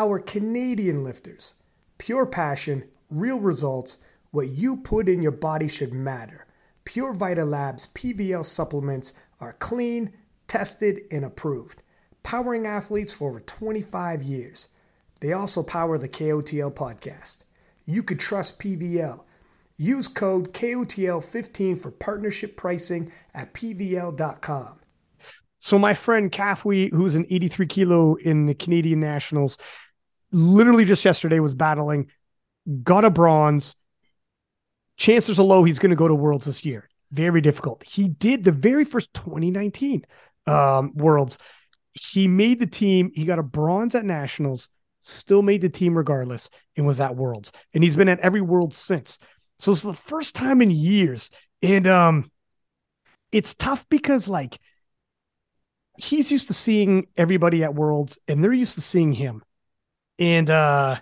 Our Canadian lifters, pure passion, real results, what you put in your body should matter. Pure Vita Labs PVL supplements are clean, tested, and approved, powering athletes for over 25 years. They also power the KOTL podcast. You could trust PVL. Use code KOTL15 for partnership pricing at PVL.com. So, my friend Kafwi, who's an 83 kilo in the Canadian Nationals, literally just yesterday was battling, got a bronze. Chances are low he's going to go to Worlds this year. Very difficult. He did the very first 2019 um, Worlds. He made the team. He got a bronze at Nationals, still made the team regardless, and was at Worlds. And he's been at every World since. So it's the first time in years. And um, it's tough because like he's used to seeing everybody at Worlds and they're used to seeing him. And uh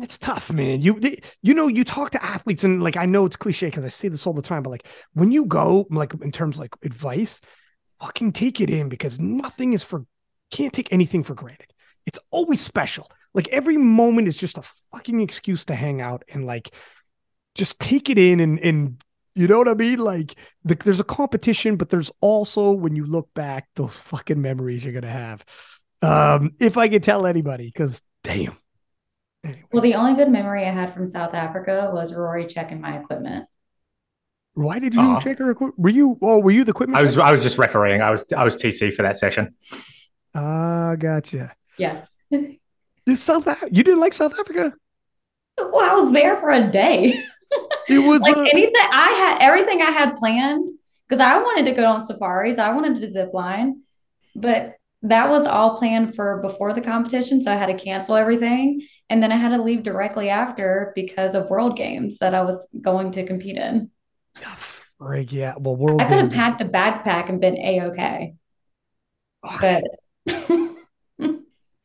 it's tough, man. You you know, you talk to athletes and like I know it's cliche because I say this all the time, but like when you go, like in terms like advice, fucking take it in because nothing is for can't take anything for granted. It's always special. Like every moment is just a fucking excuse to hang out and like just take it in and and you know what I mean? Like the, there's a competition, but there's also when you look back, those fucking memories you're gonna have. Um, if I could tell anybody, because damn. Anyway. Well, the only good memory I had from South Africa was Rory checking my equipment. Why did you uh-huh. check her equipment? Were you? Oh, were you the equipment? I was. Checker? I was just refereeing. I was. I was TC for that session. Ah, uh, gotcha. Yeah. Did South? You didn't like South Africa? Well, I was there for a day. It was like a- anything I had everything I had planned because I wanted to go on safaris. I wanted to zip line, but that was all planned for before the competition. So I had to cancel everything. And then I had to leave directly after because of world games that I was going to compete in. Right. Yeah. Well, world I could have packed a backpack and been a okay. Ah. But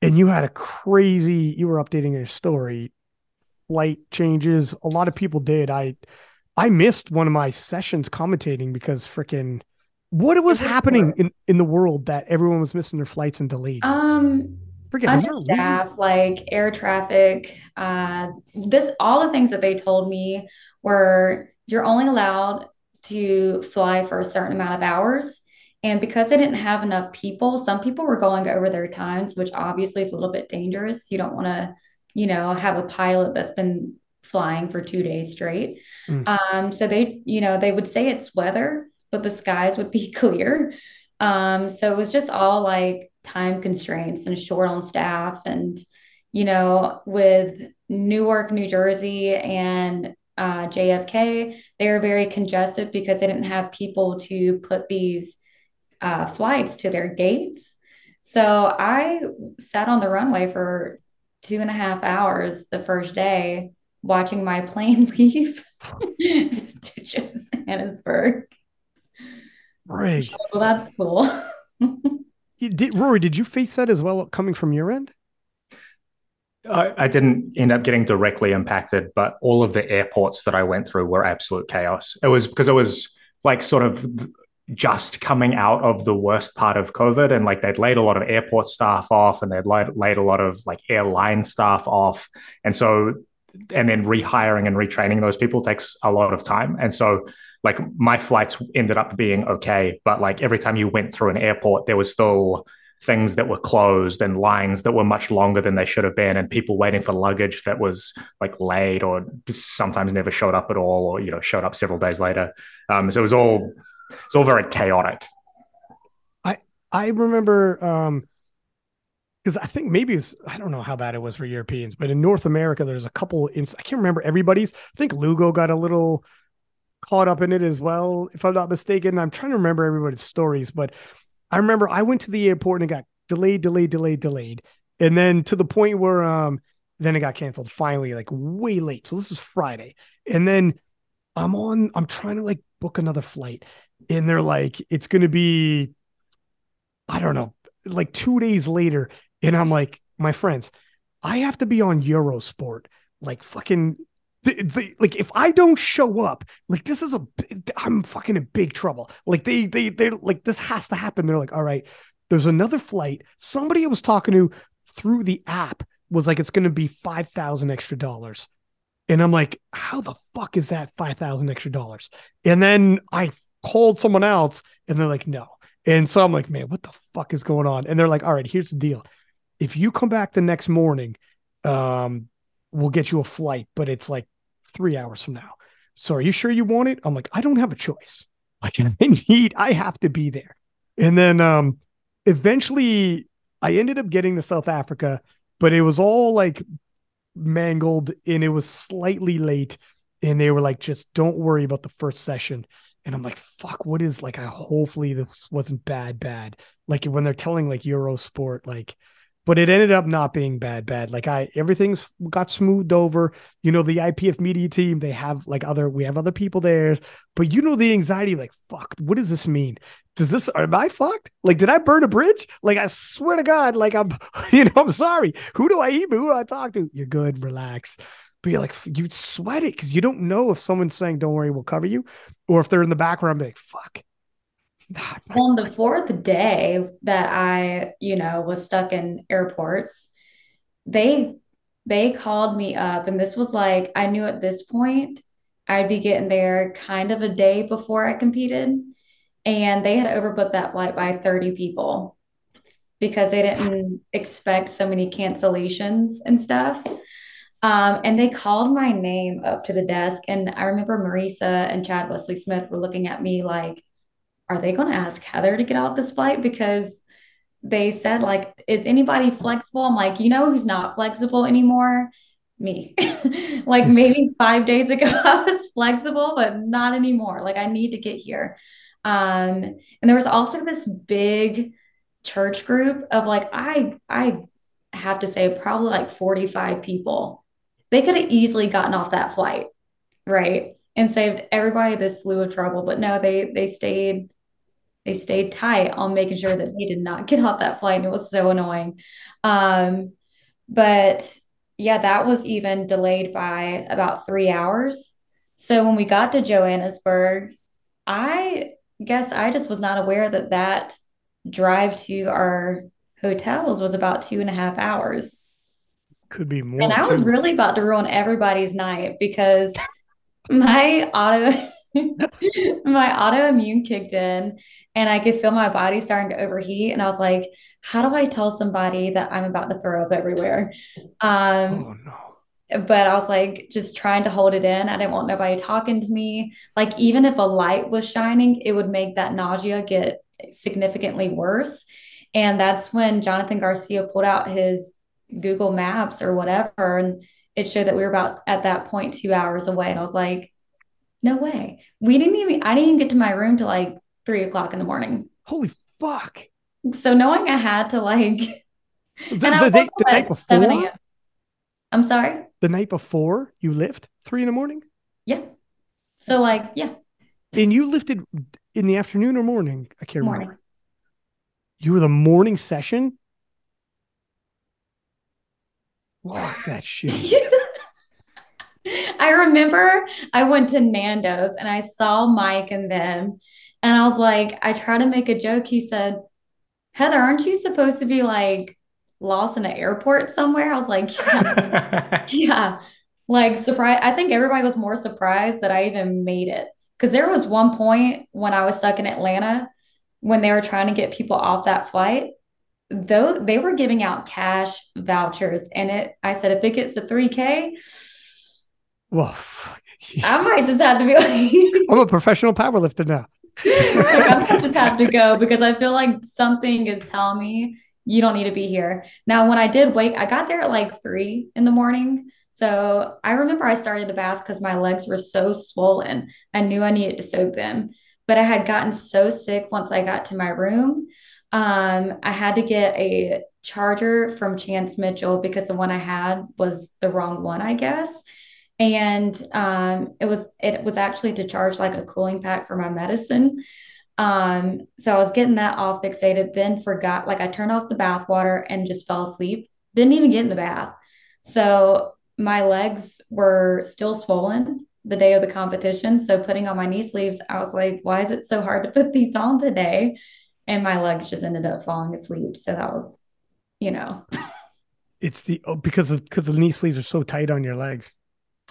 and you had a crazy you were updating your story flight changes. A lot of people did. I I missed one of my sessions commentating because freaking what was happening in, in the world that everyone was missing their flights and delayed. Um Forget, staff, like air traffic, uh, this all the things that they told me were you're only allowed to fly for a certain amount of hours. And because they didn't have enough people, some people were going over their times, which obviously is a little bit dangerous. You don't want to you know, have a pilot that's been flying for two days straight. Mm. Um, so they, you know, they would say it's weather, but the skies would be clear. Um, so it was just all like time constraints and short on staff. And, you know, with Newark, New Jersey and uh, JFK, they were very congested because they didn't have people to put these uh, flights to their gates. So I sat on the runway for two and a half hours the first day watching my plane leave to Johannesburg. Right. Well, that's cool. did, Rory, did you face that as well coming from your end? I, I, didn't end up getting directly impacted, but all of the airports that I went through were absolute chaos. It was because it was like sort of just coming out of the worst part of COVID, and like they'd laid a lot of airport staff off, and they'd laid, laid a lot of like airline staff off, and so and then rehiring and retraining those people takes a lot of time, and so like my flights ended up being okay, but like every time you went through an airport, there was still things that were closed and lines that were much longer than they should have been and people waiting for luggage that was like late or sometimes never showed up at all or you know showed up several days later um, so it was all it's all very chaotic. I I remember um because I think maybe it's I don't know how bad it was for Europeans, but in North America there's a couple. In, I can't remember everybody's. I think Lugo got a little caught up in it as well, if I'm not mistaken. I'm trying to remember everybody's stories, but I remember I went to the airport and it got delayed, delayed, delayed, delayed, and then to the point where um then it got canceled finally, like way late. So this is Friday, and then I'm on. I'm trying to like book another flight, and they're like, it's to be, I don't know, like two days later. And I'm like, my friends, I have to be on Eurosport, like fucking the, the, like if I don't show up, like this is a, I'm fucking in big trouble. Like they, they, they're like, this has to happen. They're like, all right, there's another flight. Somebody I was talking to through the app was like it's going to be 5000 extra dollars and i'm like how the fuck is that 5000 extra dollars and then i called someone else and they're like no and so i'm like man what the fuck is going on and they're like all right here's the deal if you come back the next morning um we'll get you a flight but it's like three hours from now so are you sure you want it i'm like i don't have a choice like i need i have to be there and then um eventually I ended up getting to South Africa, but it was all like mangled and it was slightly late. And they were like, just don't worry about the first session. And I'm like, fuck, what is like, I hopefully this wasn't bad, bad. Like when they're telling like Eurosport, like but it ended up not being bad bad. Like i everything's got smoothed over. You know the ipf media team they have like other we have other people there but you know the anxiety like fuck what does this mean? Does this am i fucked? Like did i burn a bridge? Like i swear to god like i'm you know i'm sorry. Who do i eat who do i talk to? You're good relax. But you're like you sweat it because you don't know if someone's saying don't worry we'll cover you or if they're in the background like fuck on the fourth day that I, you know, was stuck in airports, they they called me up and this was like I knew at this point I'd be getting there kind of a day before I competed and they had overbooked that flight by 30 people because they didn't expect so many cancellations and stuff. Um, and they called my name up to the desk. And I remember Marisa and Chad Wesley Smith were looking at me like, are they going to ask Heather to get out this flight? Because they said, like, is anybody flexible? I'm like, you know who's not flexible anymore? Me. like maybe five days ago, I was flexible, but not anymore. Like, I need to get here. Um, and there was also this big church group of like, I, I have to say, probably like 45 people. They could have easily gotten off that flight, right? And saved everybody this slew of trouble. But no, they they stayed they stayed tight on making sure that they did not get off that flight. And it was so annoying. Um, but yeah, that was even delayed by about three hours. So when we got to Johannesburg, I guess I just was not aware that that drive to our hotels was about two and a half hours. Could be more. And I was really about to ruin everybody's night because my auto my autoimmune kicked in and I could feel my body starting to overheat. And I was like, how do I tell somebody that I'm about to throw up everywhere? Um, oh, no. But I was like, just trying to hold it in. I didn't want nobody talking to me. Like, even if a light was shining, it would make that nausea get significantly worse. And that's when Jonathan Garcia pulled out his Google Maps or whatever. And it showed that we were about at that point two hours away. And I was like, no way. We didn't even, I didn't even get to my room till like three o'clock in the morning. Holy fuck. So knowing I had to like, the, the, day, the night before? I'm sorry? The night before you lift three in the morning? Yeah. So like, yeah. And you lifted in the afternoon or morning? I can't morning. remember. You were the morning session? Fuck that shit. I remember I went to Nando's and I saw Mike and them, and I was like, I tried to make a joke. He said, Heather, aren't you supposed to be like lost in an airport somewhere? I was like, yeah. yeah. Like, surprise. I think everybody was more surprised that I even made it. Because there was one point when I was stuck in Atlanta when they were trying to get people off that flight though they were giving out cash vouchers and it i said if it gets to 3k well, I might just have to be like, I'm a professional powerlifter now. I just have to go because I feel like something is telling me you don't need to be here. Now, when I did wake, I got there at like three in the morning. So I remember I started the bath because my legs were so swollen. I knew I needed to soak them, but I had gotten so sick once I got to my room. Um, I had to get a charger from Chance Mitchell because the one I had was the wrong one, I guess and um, it was it was actually to charge like a cooling pack for my medicine. Um, so I was getting that all fixated, then forgot like I turned off the bath water and just fell asleep. Didn't even get in the bath. So my legs were still swollen the day of the competition. So putting on my knee sleeves, I was like, why is it so hard to put these on today? And my legs just ended up falling asleep. So that was, you know. it's the oh, because of because the knee sleeves are so tight on your legs.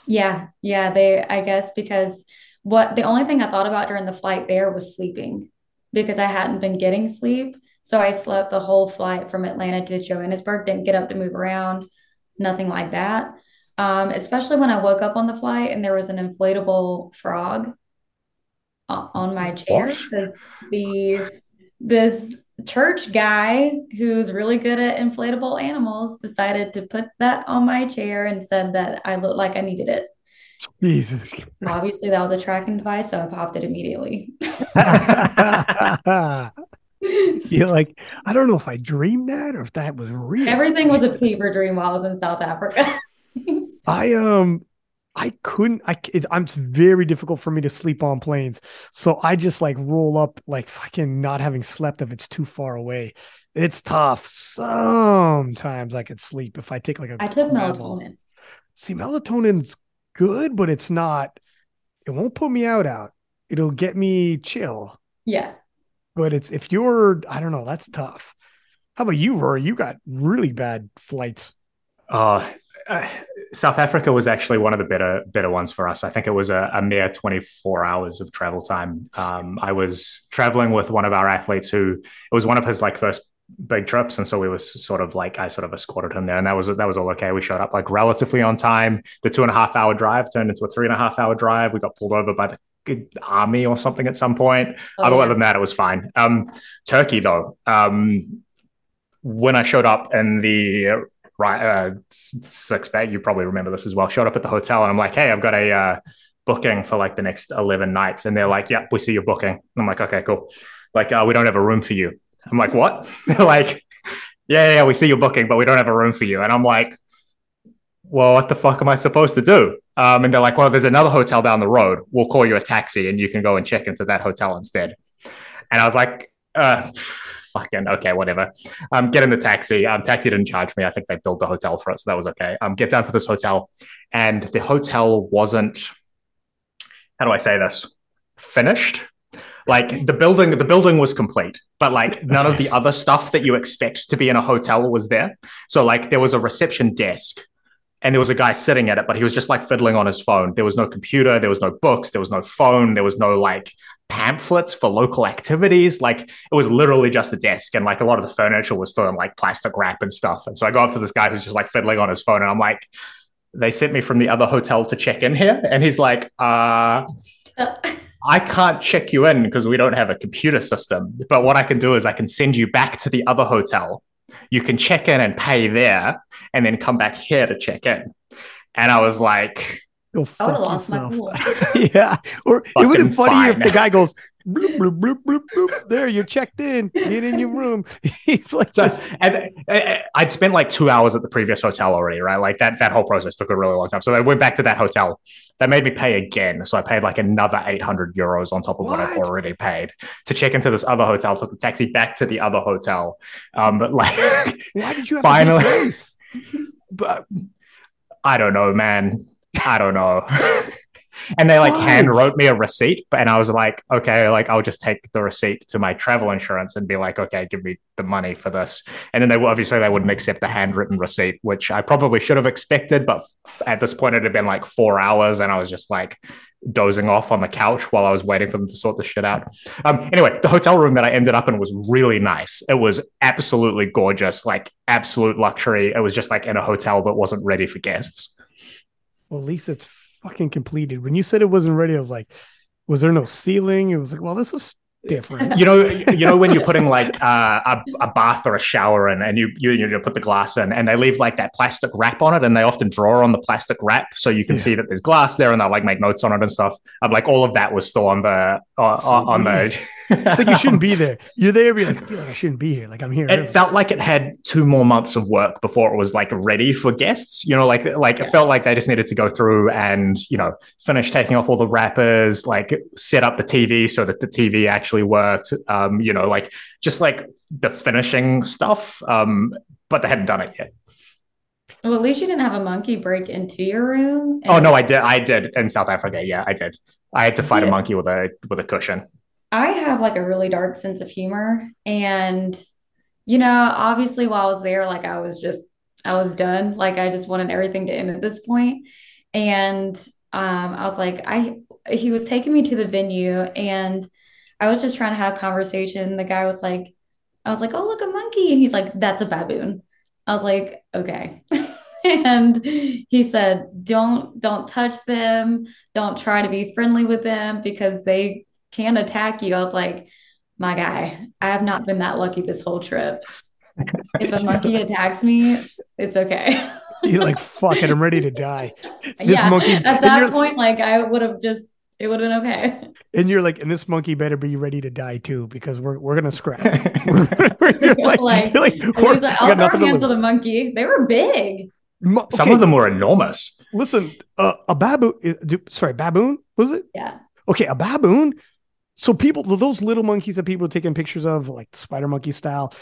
Yeah, yeah, they I guess because what the only thing I thought about during the flight there was sleeping because I hadn't been getting sleep. So I slept the whole flight from Atlanta to Johannesburg, didn't get up to move around, nothing like that. Um, especially when I woke up on the flight and there was an inflatable frog on my chair because the this church guy who's really good at inflatable animals decided to put that on my chair and said that I looked like I needed it. Jesus. Obviously, that was a tracking device, so I popped it immediately. You're like, I don't know if I dreamed that or if that was real. Everything was a fever dream while I was in South Africa. I um I couldn't. I it, I'm it's very difficult for me to sleep on planes, so I just like roll up like fucking not having slept if it's too far away. It's tough. Sometimes I could sleep if I take like a. I took melatonin. See, melatonin's good, but it's not. It won't put me out. Out. It'll get me chill. Yeah. But it's if you're, I don't know. That's tough. How about you, Rory? You got really bad flights. Uh, uh, South Africa was actually one of the better better ones for us. I think it was a, a mere 24 hours of travel time. Um, I was traveling with one of our athletes who it was one of his like first big trips, and so we was sort of like I sort of escorted him there, and that was that was all okay. We showed up like relatively on time. The two and a half hour drive turned into a three and a half hour drive. We got pulled over by the army or something at some point. Oh, Other yeah. than that, it was fine. Um, Turkey though. Um, when I showed up in the right uh, six bag. You probably remember this as well. Showed up at the hotel and I'm like, hey, I've got a uh, booking for like the next 11 nights. And they're like, yep, yeah, we see your booking. I'm like, okay, cool. Like, uh, we don't have a room for you. I'm like, what? they're like, yeah, yeah, we see your booking, but we don't have a room for you. And I'm like, well, what the fuck am I supposed to do? Um, and they're like, well, there's another hotel down the road. We'll call you a taxi and you can go and check into that hotel instead. And I was like, uh, fucking okay, whatever. Um, get in the taxi. Um, taxi didn't charge me. I think they built the hotel for us, so that was okay. Um, get down to this hotel, and the hotel wasn't. How do I say this? Finished. Like the building, the building was complete, but like none of the other stuff that you expect to be in a hotel was there. So like there was a reception desk and there was a guy sitting at it, but he was just like fiddling on his phone. There was no computer, there was no books, there was no phone, there was no like pamphlets for local activities. Like it was literally just a desk, and like a lot of the furniture was still in like plastic wrap and stuff. And so I go up to this guy who's just like fiddling on his phone, and I'm like, "They sent me from the other hotel to check in here," and he's like, "Uh." I can't check you in because we don't have a computer system. But what I can do is I can send you back to the other hotel you can check in and pay there and then come back here to check in. And I was like, Go fuck yourself. yeah. Or it would have been funnier if the guy goes, bloop, bloop, bloop, bloop, bloop. There, you're checked in. Get in your room. He's like, so, and, uh, I'd spent like two hours at the previous hotel already, right? Like that, that whole process took a really long time. So I went back to that hotel. They made me pay again. So I paid like another 800 euros on top of what, what I'd already paid to check into this other hotel. Took the taxi back to the other hotel. Um, but like, why did you have finally? but I don't know, man I don't know. and they like Why? hand wrote me a receipt, and I was like, okay, like I'll just take the receipt to my travel insurance and be like, okay, give me the money for this. And then they obviously they wouldn't accept the handwritten receipt, which I probably should have expected, but at this point it had been like four hours, and I was just like dozing off on the couch while I was waiting for them to sort the shit out. Um, anyway, the hotel room that I ended up in was really nice. It was absolutely gorgeous, like absolute luxury. It was just like in a hotel that wasn't ready for guests well, at least it's fucking completed. When you said it wasn't ready, I was like, was there no ceiling? It was like, well, this is different. You know, you know when you're putting like uh, a, a bath or a shower in, and you, you you put the glass in, and they leave like that plastic wrap on it, and they often draw on the plastic wrap so you can yeah. see that there's glass there, and they'll like make notes on it and stuff. I'm like, all of that was still on the uh, on the. it's like you shouldn't be there. You're there, be like, I feel like I shouldn't be here. Like I'm here. It felt like it had two more months of work before it was like ready for guests. You know, like like yeah. it felt like they just needed to go through and you know finish taking off all the wrappers, like set up the TV so that the TV actually worked. Um, you know, like just like the finishing stuff. Um, but they hadn't done it yet. Well, at least you didn't have a monkey break into your room. oh no, I did. I did in South Africa. Yeah, I did. I had to fight yeah. a monkey with a with a cushion. I have like a really dark sense of humor. And, you know, obviously while I was there, like I was just I was done. Like I just wanted everything to end at this. And um, I was like, I he was taking me to the venue and I was just trying to have conversation. The guy was like, I was like, oh look, a monkey. And he's like, that's a baboon. I was like, okay. and he said, don't don't touch them. Don't try to be friendly with them because they can attack you. I was like, my guy, I have not been that lucky this whole trip. If a monkey attacks me, it's okay. You're like, fuck it, I'm ready to die. This yeah, monkey at that point, like I would have just it would have been okay. And you're like, and this monkey better be ready to die too, because we're we're gonna scrap. you're like, like, you're like, we're, like I'll throw hands with a monkey. They were big. Mo- Some okay. of them were enormous. Listen, uh, a baboon. Sorry, baboon was it? Yeah. Okay, a baboon. So people, those little monkeys that people are taking pictures of, like spider monkey style,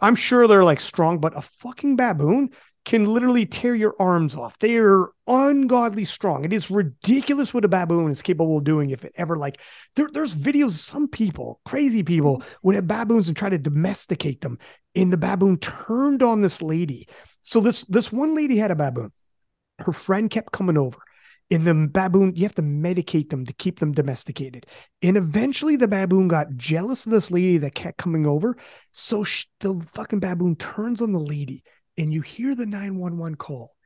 I'm sure they're like strong, but a fucking baboon can literally tear your arms off. They are ungodly strong. It is ridiculous what a baboon is capable of doing if it ever like there, there's videos some people, crazy people, would have baboons and try to domesticate them. And the baboon turned on this lady. So this this one lady had a baboon. Her friend kept coming over. And the baboon, you have to medicate them to keep them domesticated. And eventually the baboon got jealous of this lady that kept coming over. So she, the fucking baboon turns on the lady and you hear the 911 call.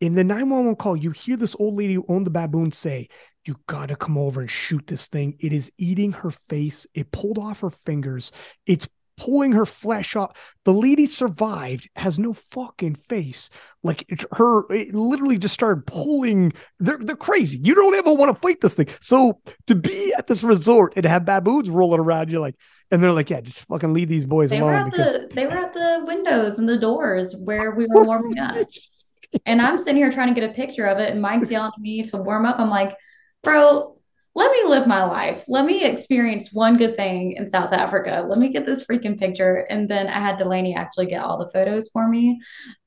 In the 911 call, you hear this old lady who owned the baboon say, You gotta come over and shoot this thing. It is eating her face. It pulled off her fingers. It's pulling her flesh off. The lady survived, has no fucking face. Like it, her, it literally just started pulling. They're they're crazy. You don't ever want to fight this thing. So to be at this resort and have baboons rolling around, you're like, and they're like, yeah, just fucking leave these boys they alone. Were because the, they were at the windows and the doors where we were warming up. and I'm sitting here trying to get a picture of it, and Mike's yelling at me to warm up. I'm like, bro, let me live my life. Let me experience one good thing in South Africa. Let me get this freaking picture. And then I had Delaney actually get all the photos for me.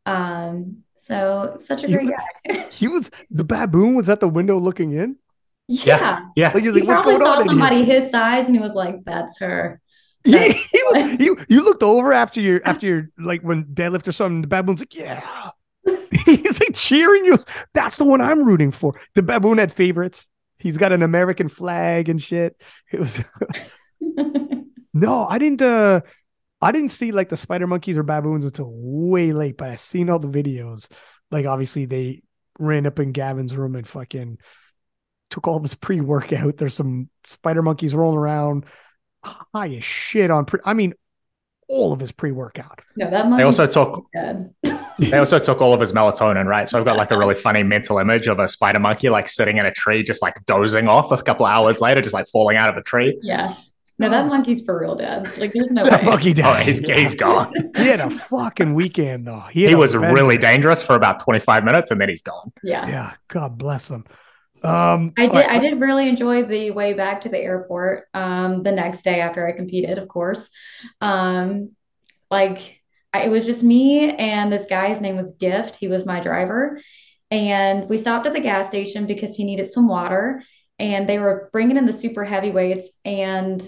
Um, so such a great guy. he was the baboon was at the window looking in. Yeah, yeah. Like, he like, what's going on? Somebody his size, and he was like, "That's her." Yeah, he was, you you looked over after your after your like when deadlift or something. The baboon's like, yeah. He's like cheering you. That's the one I'm rooting for. The baboon had favorites. He's got an American flag and shit. It was no, I didn't. uh I didn't see like the spider monkeys or baboons until way late, but I seen all the videos. Like obviously they ran up in Gavin's room and fucking took all this pre workout. There's some spider monkeys rolling around high as shit on pre. I mean, all of his pre workout. No, that they also took. they also took all of his melatonin, right? So I've got like a really funny mental image of a spider monkey like sitting in a tree, just like dozing off. A couple hours later, just like falling out of a tree. Yeah. No, that oh. monkey's for real, Dad. Like, there's no that way. monkey died. Oh, he's, he's gone. he had a fucking weekend, though. He, he was really dangerous for about 25 minutes, and then he's gone. Yeah. Yeah. God bless him. Um, I did. Right. I did really enjoy the way back to the airport. Um, the next day after I competed, of course. Um, like I, it was just me and this guy. His name was Gift. He was my driver, and we stopped at the gas station because he needed some water. And they were bringing in the super heavyweights, and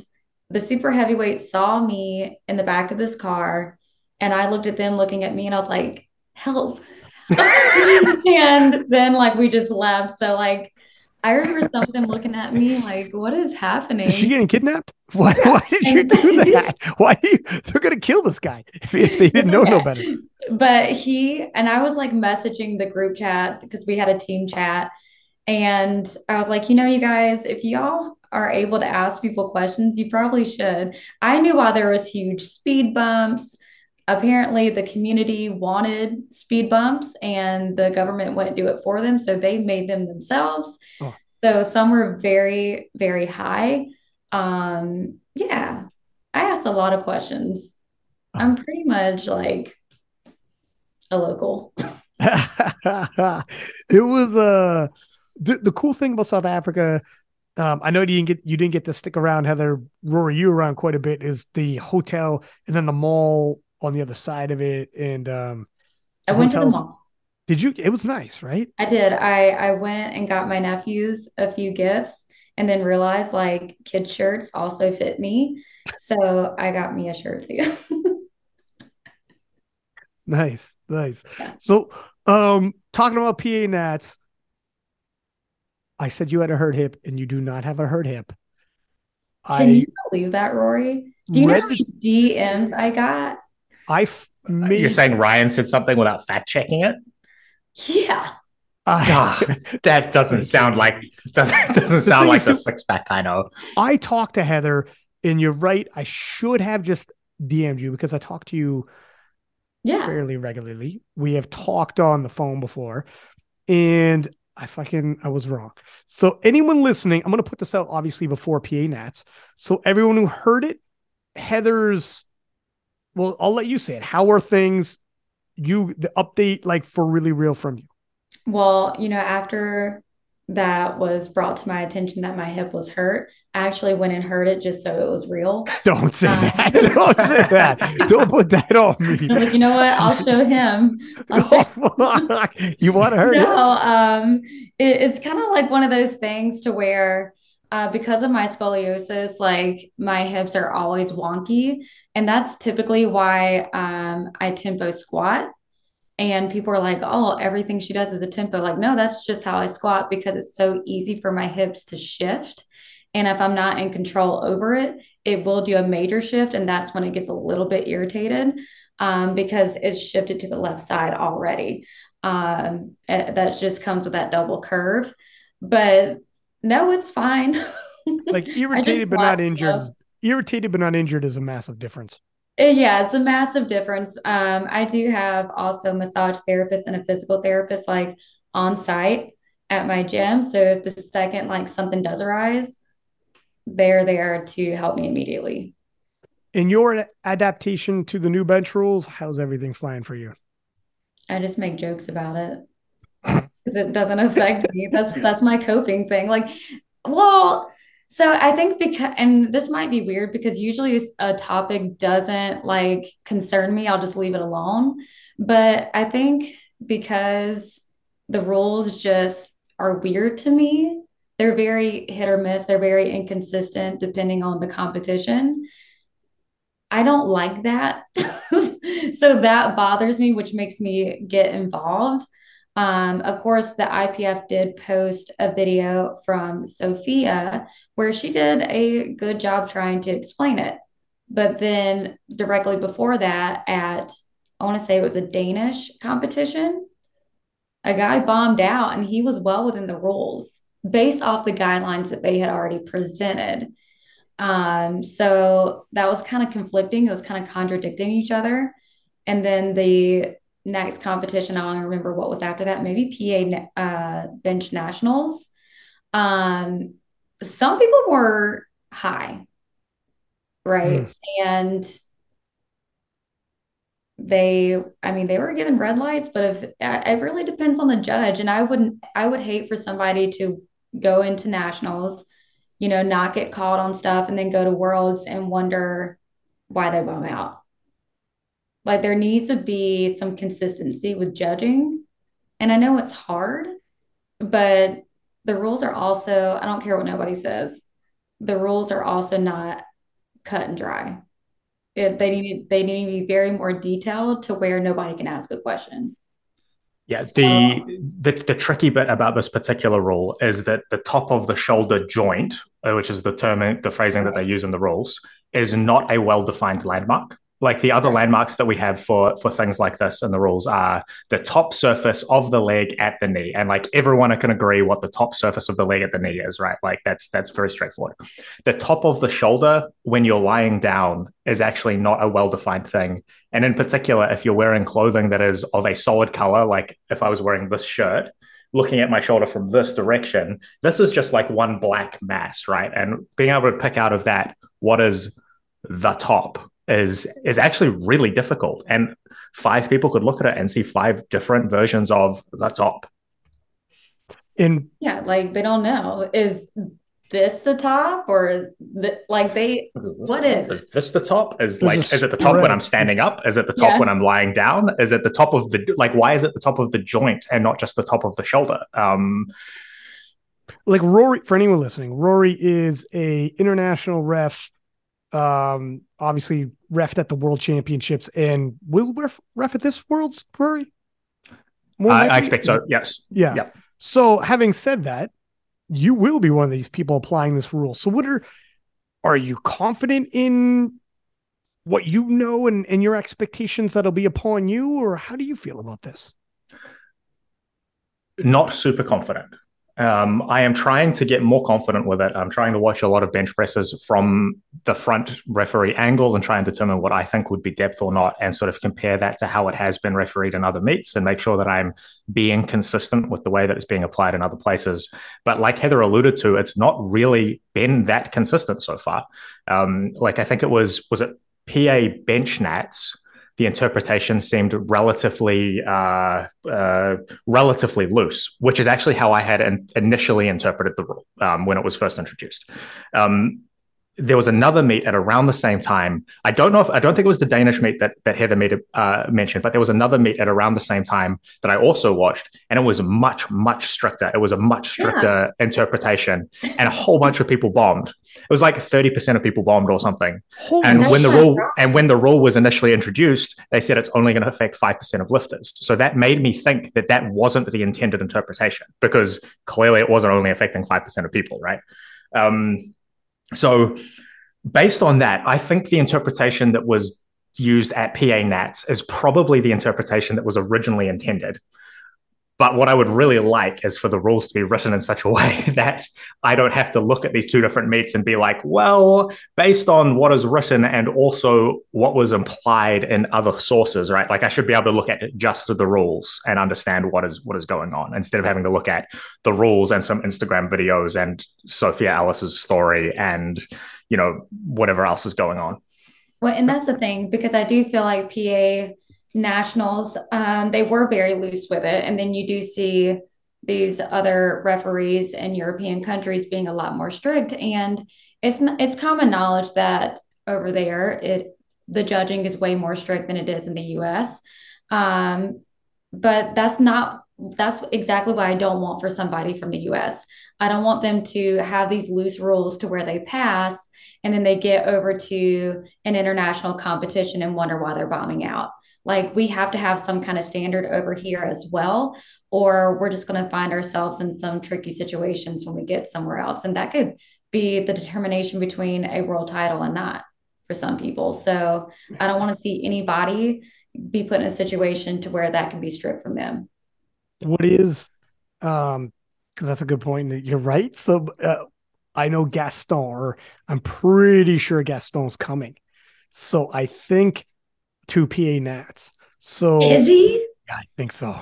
the super heavyweights saw me in the back of this car, and I looked at them, looking at me, and I was like, "Help!" and then like we just left. So like I remember some of them looking at me like, "What is happening?" Is she getting kidnapped? Why? Why did you do that? Why? You, they're gonna kill this guy if they didn't know no better. But he and I was like messaging the group chat because we had a team chat, and I was like, you know, you guys, if y'all are able to ask people questions, you probably should. I knew why there was huge speed bumps apparently the community wanted speed bumps and the government wouldn't do it for them so they made them themselves oh. so some were very very high um yeah i asked a lot of questions oh. i'm pretty much like a local it was uh the, the cool thing about south africa um, I know you didn't get you didn't get to stick around, Heather. Rory, you around quite a bit. Is the hotel and then the mall on the other side of it. And um, I went hotels. to the mall. Did you? It was nice, right? I did. I I went and got my nephews a few gifts, and then realized like kid shirts also fit me, so I got me a shirt too. Nice, nice. Yeah. So, um, talking about PA Nats, I said you had a hurt hip, and you do not have a hurt hip. Can I you believe that, Rory? Do you know how many DMs I got? I f- made... You're saying Ryan said something without fact checking it? Yeah. God, that doesn't sound like doesn't doesn't sound like the six pack I know. I talked to Heather, and you're right. I should have just DM'd you because I talked to you yeah fairly regularly. We have talked on the phone before, and I fucking I was wrong. So anyone listening, I'm gonna put this out obviously before PA Nats. So everyone who heard it, Heather's well, I'll let you say it. How are things? You the update like for really real from you. Well, you know, after that was brought to my attention that my hip was hurt, I actually went and heard it just so it was real. Don't say um, that. Don't say that. Don't put that on me. Like, you know what? I'll show him. I'll show you want to hurt it. no, um, it, it's kind of like one of those things to where uh, because of my scoliosis, like my hips are always wonky. And that's typically why um, I tempo squat. And people are like, oh, everything she does is a tempo. Like, no, that's just how I squat because it's so easy for my hips to shift. And if I'm not in control over it, it will do a major shift. And that's when it gets a little bit irritated um, because it's shifted to the left side already. Um, that just comes with that double curve. But no, it's fine. like irritated but not injured. Irritated but not injured is a massive difference. Uh, yeah, it's a massive difference. Um, I do have also massage therapist and a physical therapist like on site at my gym. So if the second like something does arise, they're there to help me immediately. In your adaptation to the new bench rules, how's everything flying for you? I just make jokes about it because it doesn't affect me. That's that's my coping thing. Like, well, so I think because and this might be weird because usually a topic doesn't like concern me, I'll just leave it alone. But I think because the rules just are weird to me, they're very hit or miss, they're very inconsistent depending on the competition. I don't like that. so that bothers me, which makes me get involved. Um, of course, the IPF did post a video from Sophia where she did a good job trying to explain it. But then directly before that, at I want to say it was a Danish competition, a guy bombed out and he was well within the rules based off the guidelines that they had already presented. Um, so that was kind of conflicting. It was kind of contradicting each other. And then the next competition, I don't remember what was after that, maybe PA uh, bench nationals. Um, some people were high, right? Mm. And they, I mean, they were given red lights, but if it really depends on the judge, and I wouldn't, I would hate for somebody to go into nationals, you know, not get caught on stuff, and then go to worlds and wonder why they bum out. Like there needs to be some consistency with judging. And I know it's hard, but the rules are also, I don't care what nobody says, the rules are also not cut and dry. It, they need they need to be very more detailed to where nobody can ask a question. Yeah, so, the, the the tricky bit about this particular rule is that the top of the shoulder joint, uh, which is the term, the phrasing that they use in the rules, is not a well defined landmark like the other landmarks that we have for for things like this and the rules are the top surface of the leg at the knee. And like everyone can agree what the top surface of the leg at the knee is right? Like that's that's very straightforward. The top of the shoulder when you're lying down is actually not a well defined thing. And in particular if you're wearing clothing that is of a solid color like if i was wearing this shirt looking at my shoulder from this direction this is just like one black mass right? And being able to pick out of that what is the top is is actually really difficult. And five people could look at it and see five different versions of the top. In yeah like they don't know is this the top or the, like they is what the is? is this the top? Is like is it the top when i'm standing up? Is it the top yeah. when i'm lying down? Is it the top of the like why is it the top of the joint and not just the top of the shoulder? Um like rory for anyone listening rory is a international ref Um, obviously ref at the World Championships, and will ref, ref at this World's Curry. I, I expect so. Yes. Yeah. Yep. So, having said that, you will be one of these people applying this rule. So, what are are you confident in what you know and, and your expectations that'll be upon you, or how do you feel about this? Not super confident. Um, I am trying to get more confident with it. I'm trying to watch a lot of bench presses from the front referee angle and try and determine what I think would be depth or not, and sort of compare that to how it has been refereed in other meets and make sure that I'm being consistent with the way that it's being applied in other places. But like Heather alluded to, it's not really been that consistent so far. Um, like I think it was was it PA bench nats the interpretation seemed relatively uh, uh, relatively loose, which is actually how I had in- initially interpreted the rule um, when it was first introduced. Um, there was another meet at around the same time. I don't know if I don't think it was the Danish meet that that Heather made uh, mentioned, but there was another meet at around the same time that I also watched, and it was much much stricter. It was a much stricter yeah. interpretation, and a whole bunch of people bombed. It was like thirty percent of people bombed or something. Holy and when the rule and when the rule was initially introduced, they said it's only going to affect five percent of lifters. So that made me think that that wasn't the intended interpretation because clearly it wasn't only affecting five percent of people, right? Um, so, based on that, I think the interpretation that was used at PA Nats is probably the interpretation that was originally intended. But what I would really like is for the rules to be written in such a way that I don't have to look at these two different meets and be like, well, based on what is written and also what was implied in other sources, right? Like I should be able to look at just the rules and understand what is what is going on instead of having to look at the rules and some Instagram videos and Sophia Alice's story and you know whatever else is going on. Well, and that's the thing because I do feel like PA nationals, um, they were very loose with it. And then you do see these other referees in European countries being a lot more strict. And it's it's common knowledge that over there, it the judging is way more strict than it is in the U.S. Um, but that's not that's exactly what I don't want for somebody from the US. I don't want them to have these loose rules to where they pass and then they get over to an international competition and wonder why they're bombing out. Like we have to have some kind of standard over here as well, or we're just going to find ourselves in some tricky situations when we get somewhere else. And that could be the determination between a world title and not for some people. So I don't want to see anybody be put in a situation to where that can be stripped from them. What is, um, because that's a good point. You're right. So uh, I know Gaston, or I'm pretty sure Gaston's coming. So I think two PA Nats. So is he? Yeah, I think so.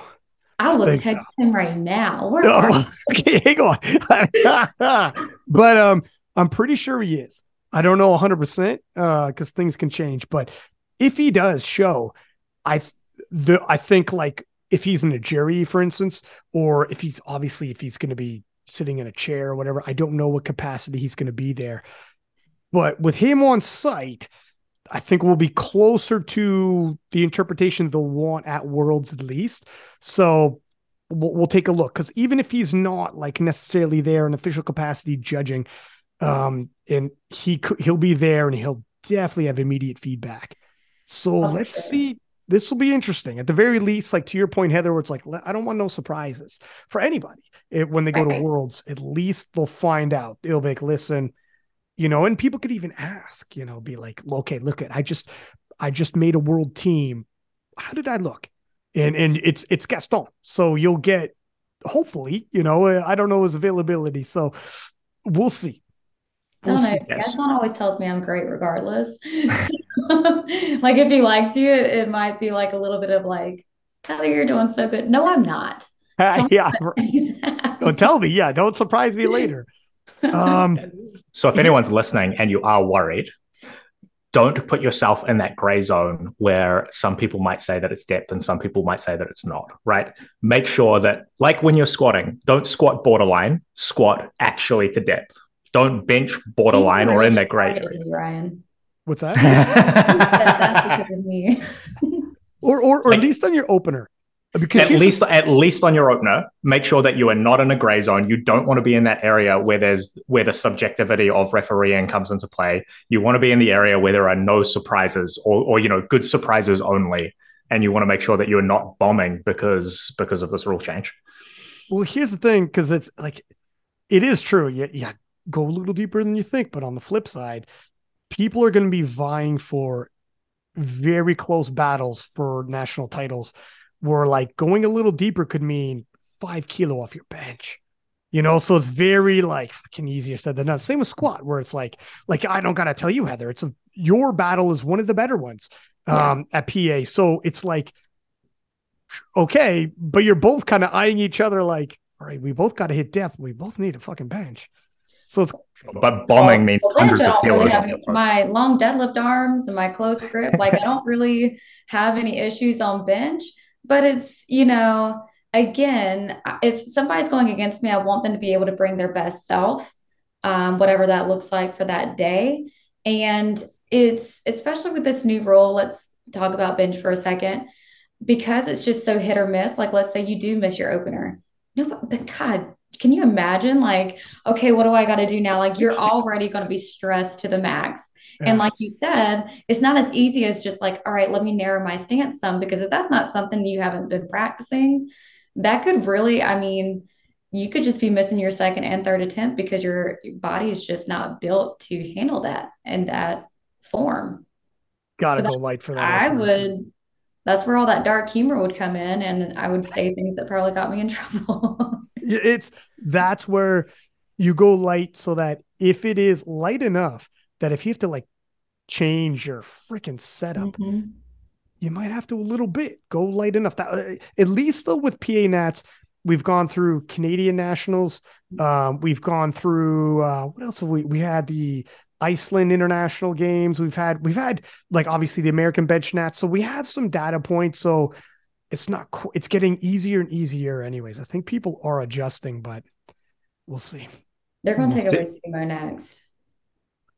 I will text so. him right now. Where oh, okay, hang on. but um, I'm pretty sure he is. I don't know 100 percent uh because things can change. But if he does show, I the I think like if he's in a jury, for instance, or if he's obviously if he's going to be sitting in a chair or whatever, I don't know what capacity he's going to be there. But with him on site, I think we'll be closer to the interpretation they'll want at Worlds at least. So we'll, we'll take a look because even if he's not like necessarily there in official capacity judging, um, and he could he'll be there and he'll definitely have immediate feedback. So okay. let's see. This will be interesting. At the very least, like to your point, Heather, where it's like I don't want no surprises for anybody. It, when they go to Worlds, at least they'll find out. They'll be like, listen, you know, and people could even ask, you know, be like, okay, look at, I just, I just made a world team. How did I look? And, and it's, it's Gaston. So you'll get, hopefully, you know, uh, I don't know his availability. So we'll see. We'll I don't know. Gaston always tells me I'm great regardless. like if he likes you, it, might be like a little bit of like, Tyler, you're doing so good. No, I'm not. yeah. Don't tell me. Yeah. Don't surprise me later. Um, so if anyone's listening and you are worried, don't put yourself in that gray zone where some people might say that it's depth and some people might say that it's not, right? Make sure that, like when you're squatting, don't squat borderline, squat actually to depth. Don't bench borderline or in that gray area. Ryan. What's that? or, or, or at least on your opener. Because at least the- at least on your opener, make sure that you are not in a gray zone. You don't want to be in that area where there's where the subjectivity of refereeing comes into play. You want to be in the area where there are no surprises or or you know good surprises only, and you want to make sure that you are not bombing because because of this rule change. Well, here's the thing, because it's like it is true. Yeah, yeah, go a little deeper than you think. But on the flip side, people are going to be vying for very close battles for national titles where like going a little deeper could mean five kilo off your bench. You know, so it's very like fucking easier said than done. Same with squat, where it's like, like I don't gotta tell you, Heather, it's a your battle is one of the better ones um yeah. at PA. So it's like okay, but you're both kind of eyeing each other like, all right, we both got to hit depth. We both need a fucking bench. So it's but bombing means well, hundreds of kilos. Really my long deadlift arms and my close grip. Like I don't really have any issues on bench, but it's you know again, if somebody's going against me, I want them to be able to bring their best self, um, whatever that looks like for that day. And it's especially with this new rule. Let's talk about bench for a second because it's just so hit or miss. Like let's say you do miss your opener. No, but God, can you imagine like okay what do i got to do now like you're already going to be stressed to the max yeah. and like you said it's not as easy as just like all right let me narrow my stance some because if that's not something you haven't been practicing that could really i mean you could just be missing your second and third attempt because your body is just not built to handle that and that form. Gotta so go light for that i would that's where all that dark humor would come in and i would say things that probably got me in trouble. It's that's where you go light so that if it is light enough that if you have to like change your freaking setup, mm-hmm. you might have to a little bit go light enough. That uh, at least though with PA Nats, we've gone through Canadian nationals. Um, we've gone through uh, what else have we? We had the Iceland international games. We've had we've had like obviously the American bench nats. So we have some data points. So it's not it's getting easier and easier anyways i think people are adjusting but we'll see they're going to take away sumo next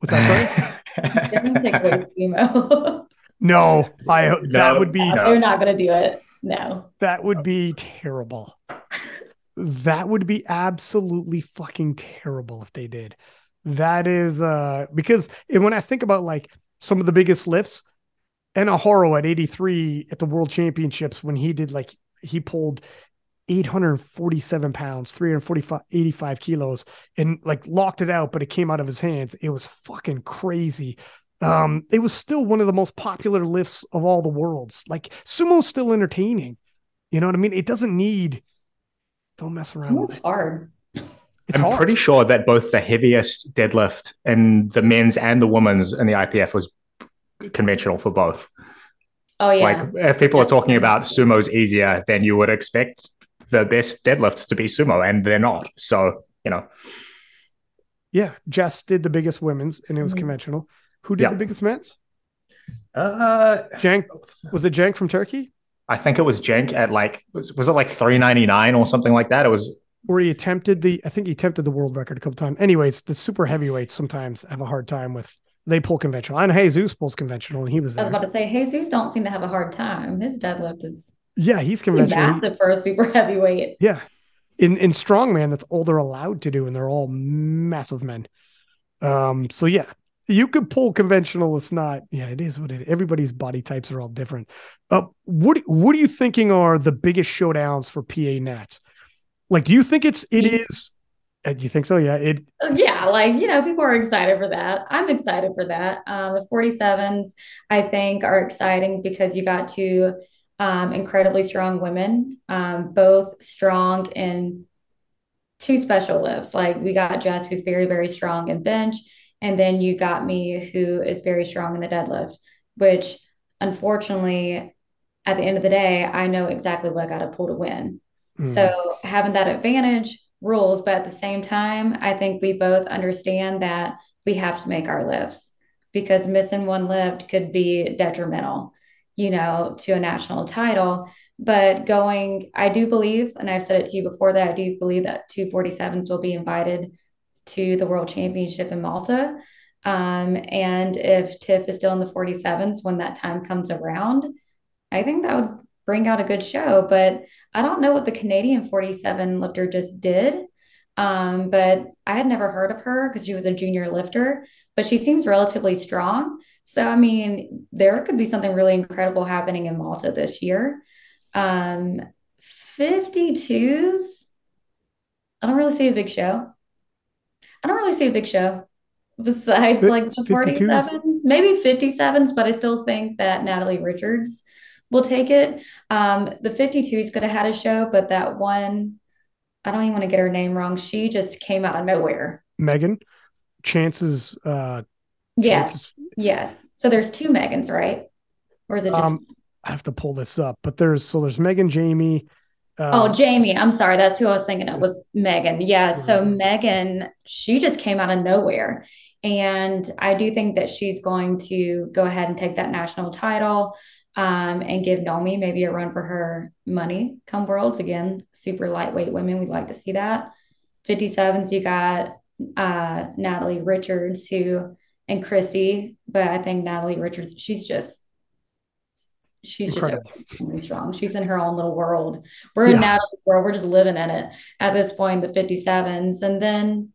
what's that sorry they're going take away sumo no i no, that would be no. they're not going to do it. No. That would be terrible. That would be absolutely fucking terrible if they did. That is uh because when i think about like some of the biggest lifts and Ahoro at 83 at the World Championships when he did like he pulled 847 pounds, 345, 85 kilos, and like locked it out, but it came out of his hands. It was fucking crazy. Um, it was still one of the most popular lifts of all the worlds. Like sumo's still entertaining. You know what I mean? It doesn't need. Don't mess around. It's hard. It's I'm hard. pretty sure that both the heaviest deadlift in the men's and the women's in the IPF was conventional for both. Oh yeah. Like if people are talking about sumo's easier, than you would expect the best deadlifts to be sumo, and they're not. So you know. Yeah, Jess did the biggest women's, and it was mm-hmm. conventional. Who did yeah. the biggest men's? Uh, Jank was it Jank from Turkey? I think it was Jank at like was, was it like three ninety nine or something like that? It was where he attempted the I think he attempted the world record a couple times. Anyways, the super heavyweights sometimes have a hard time with they pull conventional. I And Jesus pulls conventional, and he was. There. I was about to say Jesus don't seem to have a hard time. His deadlift is. Yeah, he's conventional. Massive for a super heavyweight. Yeah, in in strongman, that's all they're allowed to do, and they're all massive men. Um. So yeah, you could pull conventional. It's not. Yeah, it is what it. Is. Everybody's body types are all different. Uh, what what are you thinking are the biggest showdowns for PA Nats? Like, do you think it's it is uh, you think so? Yeah. It. Yeah, like you know, people are excited for that. I'm excited for that. Um, the 47s, I think, are exciting because you got two um, incredibly strong women, um, both strong in two special lifts. Like we got Jess, who's very very strong in bench, and then you got me, who is very strong in the deadlift. Which, unfortunately, at the end of the day, I know exactly what I got to pull to win. Mm. So having that advantage rules, but at the same time, I think we both understand that we have to make our lifts because missing one lift could be detrimental, you know, to a national title. But going, I do believe, and I've said it to you before that I do believe that 247s will be invited to the World Championship in Malta. Um, and if Tiff is still in the 47s when that time comes around, I think that would bring out a good show. But I don't know what the Canadian 47 lifter just did. Um, but I had never heard of her because she was a junior lifter, but she seems relatively strong. So, I mean, there could be something really incredible happening in Malta this year. Um, 52s, I don't really see a big show. I don't really see a big show besides like the 47s, maybe 57s, but I still think that Natalie Richards will take it. Um, the 52s could have had a show, but that one, I don't even want to get her name wrong. She just came out of nowhere. Megan, chances. Uh, yes, chances... yes. So there's two Megans, right? Or is it just? Um, I have to pull this up, but there's so there's Megan Jamie. Uh, oh, Jamie. I'm sorry. That's who I was thinking of was Megan. Yeah. So Megan, she just came out of nowhere. And I do think that she's going to go ahead and take that national title um, and give Nomi maybe a run for her money come Worlds. Again, super lightweight women. We'd like to see that. 57s, you got uh, Natalie Richards, who and Chrissy, but I think Natalie Richards, she's just she's Incredible. just really strong. She's in her own little world. We're in Natalie's world. We're just living in it at this point, the 57s. And then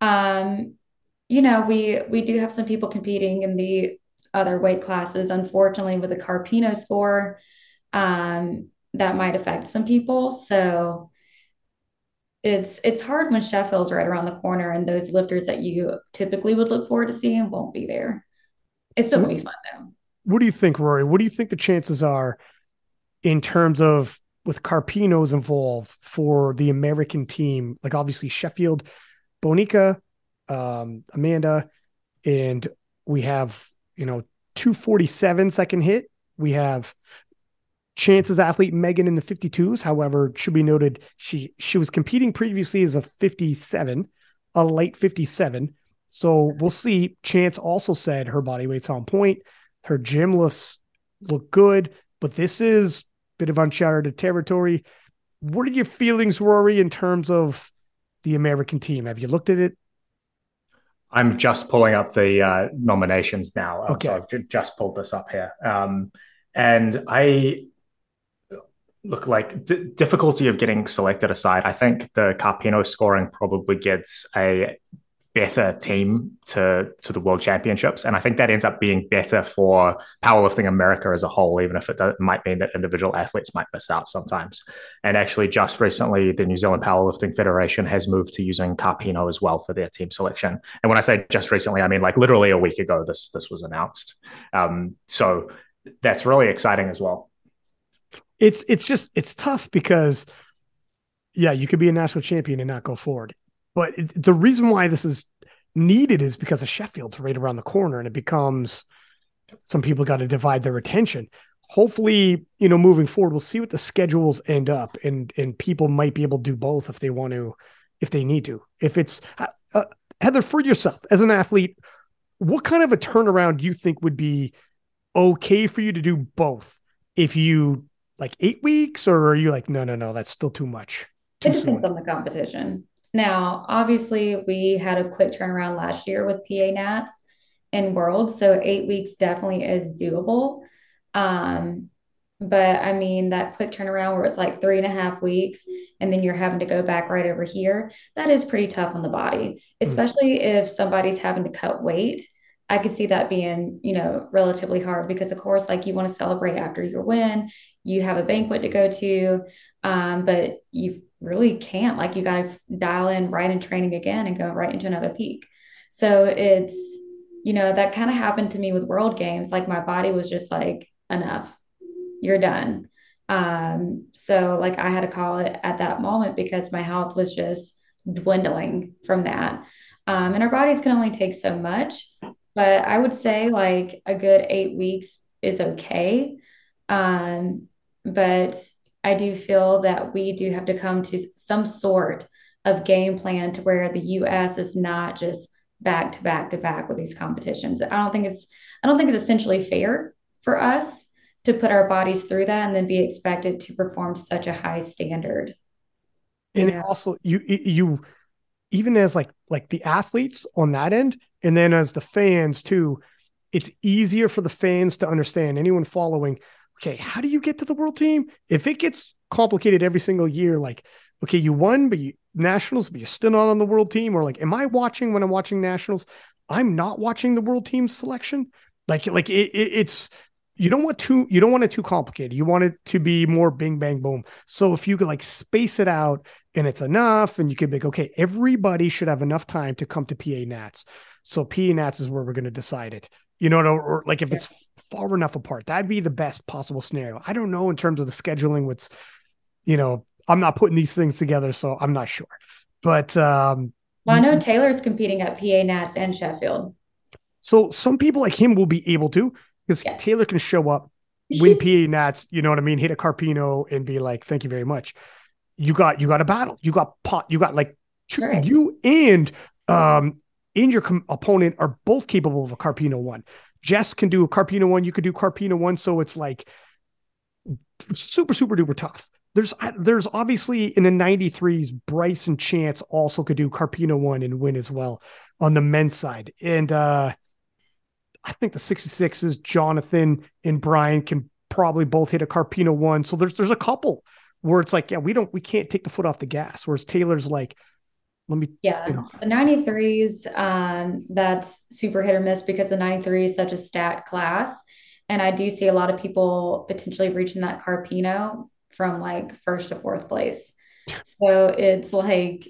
um, you know, we we do have some people competing in the other weight classes. Unfortunately, with the Carpino score, um, that might affect some people. So it's it's hard when Sheffield's right around the corner and those lifters that you typically would look forward to seeing won't be there. It's still gonna be fun though. What do you think, Rory? What do you think the chances are in terms of with Carpino's involved for the American team? Like obviously Sheffield, Bonica, um, Amanda, and we have you know 247 second hit. We have Chance's athlete Megan in the 52s. However, should be noted she she was competing previously as a 57, a late 57. So we'll see. Chance also said her body weight's on point. Her gym looks look good, but this is a bit of uncharted territory. What are your feelings, Rory, in terms of the American team? Have you looked at it? I'm just pulling up the uh, nominations now. Okay. So I've just pulled this up here. Um, and I look like d- difficulty of getting selected aside. I think the Carpino scoring probably gets a better team to to the world championships. And i think that ends up being better for powerlifting america as a whole even if it, might mean that individual athletes might miss out sometimes. And actually just recently the new zealand powerlifting federation has moved to using carpino as well for their team selection. And when i say just recently i mean like literally a week ago this this was announced. Um, so that's really exciting as well it's it's just it's tough because yeah you could be a national champion and not go forward but it, the reason why this is needed is because of Sheffield's right around the corner, and it becomes some people got to divide their attention. Hopefully, you know, moving forward, we'll see what the schedules end up, and and people might be able to do both if they want to, if they need to. If it's uh, uh Heather, for yourself as an athlete, what kind of a turnaround do you think would be okay for you to do both? If you like eight weeks, or are you like, no, no, no, that's still too much? Too it depends soon. on the competition. Now, obviously, we had a quick turnaround last year with PA Nats in World, so eight weeks definitely is doable. Um, but I mean, that quick turnaround where it's like three and a half weeks and then you're having to go back right over here, that is pretty tough on the body, mm-hmm. especially mm-hmm. if somebody's having to cut weight. I could see that being, you know, relatively hard because, of course, like you want to celebrate after your win, you have a banquet to go to, um, but you really can't. Like you got to dial in right in training again and go right into another peak. So it's, you know, that kind of happened to me with World Games. Like my body was just like, enough, you're done. Um, so like I had to call it at that moment because my health was just dwindling from that. Um, and our bodies can only take so much but I would say like a good eight weeks is okay. Um, but I do feel that we do have to come to some sort of game plan to where the US is not just back to back to back with these competitions. I don't think it's I don't think it's essentially fair for us to put our bodies through that and then be expected to perform such a high standard. And also you you even as like like the athletes on that end and then as the fans too it's easier for the fans to understand anyone following okay, how do you get to the world team? If it gets complicated every single year, like, okay, you won, but you nationals, but you're still not on the world team, or like, am I watching when I'm watching nationals? I'm not watching the world team selection. Like, like it, it, it's you don't want too you don't want it too complicated. You want it to be more bing bang boom. So if you could like space it out and it's enough, and you could be like, okay, everybody should have enough time to come to PA Nats. So PA Nats is where we're going to decide it. You know, or like if yeah. it's far enough apart, that'd be the best possible scenario. I don't know in terms of the scheduling. What's you know, I'm not putting these things together, so I'm not sure. But um, well, I know Taylor's competing at PA Nats and Sheffield. So some people like him will be able to because yeah. Taylor can show up, win PA Nats, you know what I mean, hit a Carpino and be like, "Thank you very much." You got you got a battle. You got pot. You got like two, right. you and um and your com- opponent are both capable of a Carpino one. Jess can do a Carpino one. You could do Carpino one. So it's like super super duper tough. There's there's obviously in the 93s, Bryce and Chance also could do Carpino one and win as well on the men's side. And uh I think the 66s, Jonathan and Brian can probably both hit a Carpino one. So there's there's a couple where it's like, yeah, we don't we can't take the foot off the gas. Whereas Taylor's like, let me yeah you know. the 93s um that's super hit or miss because the 93 is such a stat class. And I do see a lot of people potentially reaching that Carpino from like first to fourth place. So it's like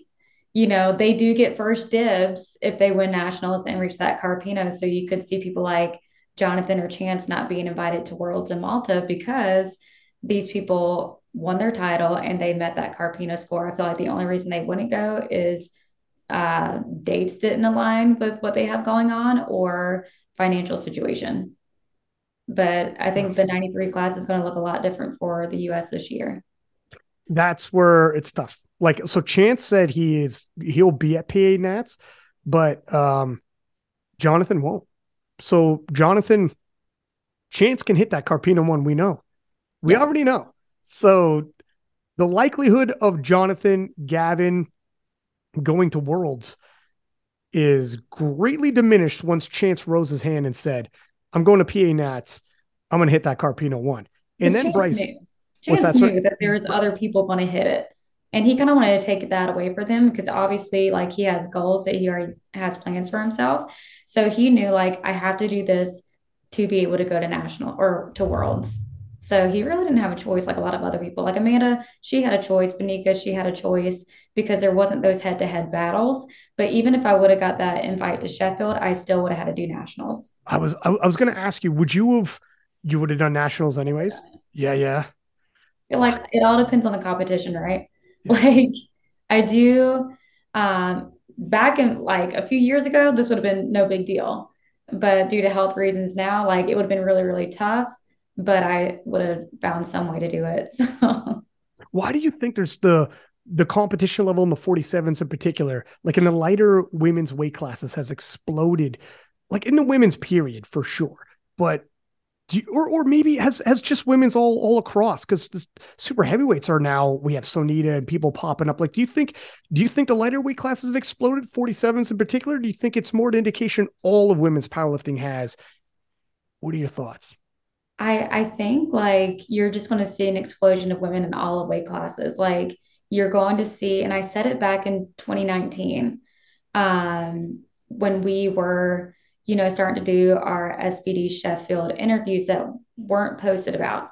you know, they do get first dibs if they win nationals and reach that Carpino. So you could see people like Jonathan or Chance not being invited to Worlds in Malta because these people won their title and they met that Carpino score. I feel like the only reason they wouldn't go is uh, dates didn't align with what they have going on or financial situation. But I think the 93 class is going to look a lot different for the US this year. That's where it's tough like so chance said he is he'll be at pa nats but um jonathan won't so jonathan chance can hit that carpino one we know we yeah. already know so the likelihood of jonathan gavin going to worlds is greatly diminished once chance rose his hand and said i'm going to pa nats. I'm going to hit that carpino one. And then chance bryce knew. Chance knew that there was other people going to hit it. And he kind of wanted to take that away from them because obviously like he has goals that he already has plans for himself. So he knew like i have to do this to be able to go to national or to worlds so he really didn't have a choice like a lot of other people. Like amanda she had a choice. Bonica she had a choice because there wasn't those head-to-head battles. But even if i would have got that invite to sheffield i still would have had to do nationals. I was i, was going to ask you would you have you would have done nationals anyways? Yeah. Yeah like it all depends on the competition right? Like I do um back in like a few years ago, this would have been no big deal. But due to health reasons now, like it would have been really, really tough. But I would have found some way to do it. So why do you think there's the the competition level in the 47s in particular, like in the lighter women's weight classes, has exploded, like in the women's period for sure. But you, or or maybe has has just women's all all across because the super heavyweights are now we have Sonita and people popping up. Like, do you think do you think the lighter weight classes have exploded, 47s in particular? Do you think it's more an indication all of women's powerlifting has? What are your thoughts? I I think like you're just going to see an explosion of women in all of weight classes. Like you're going to see, and I said it back in 2019 um, when we were you know, starting to do our SBD Sheffield interviews that weren't posted about.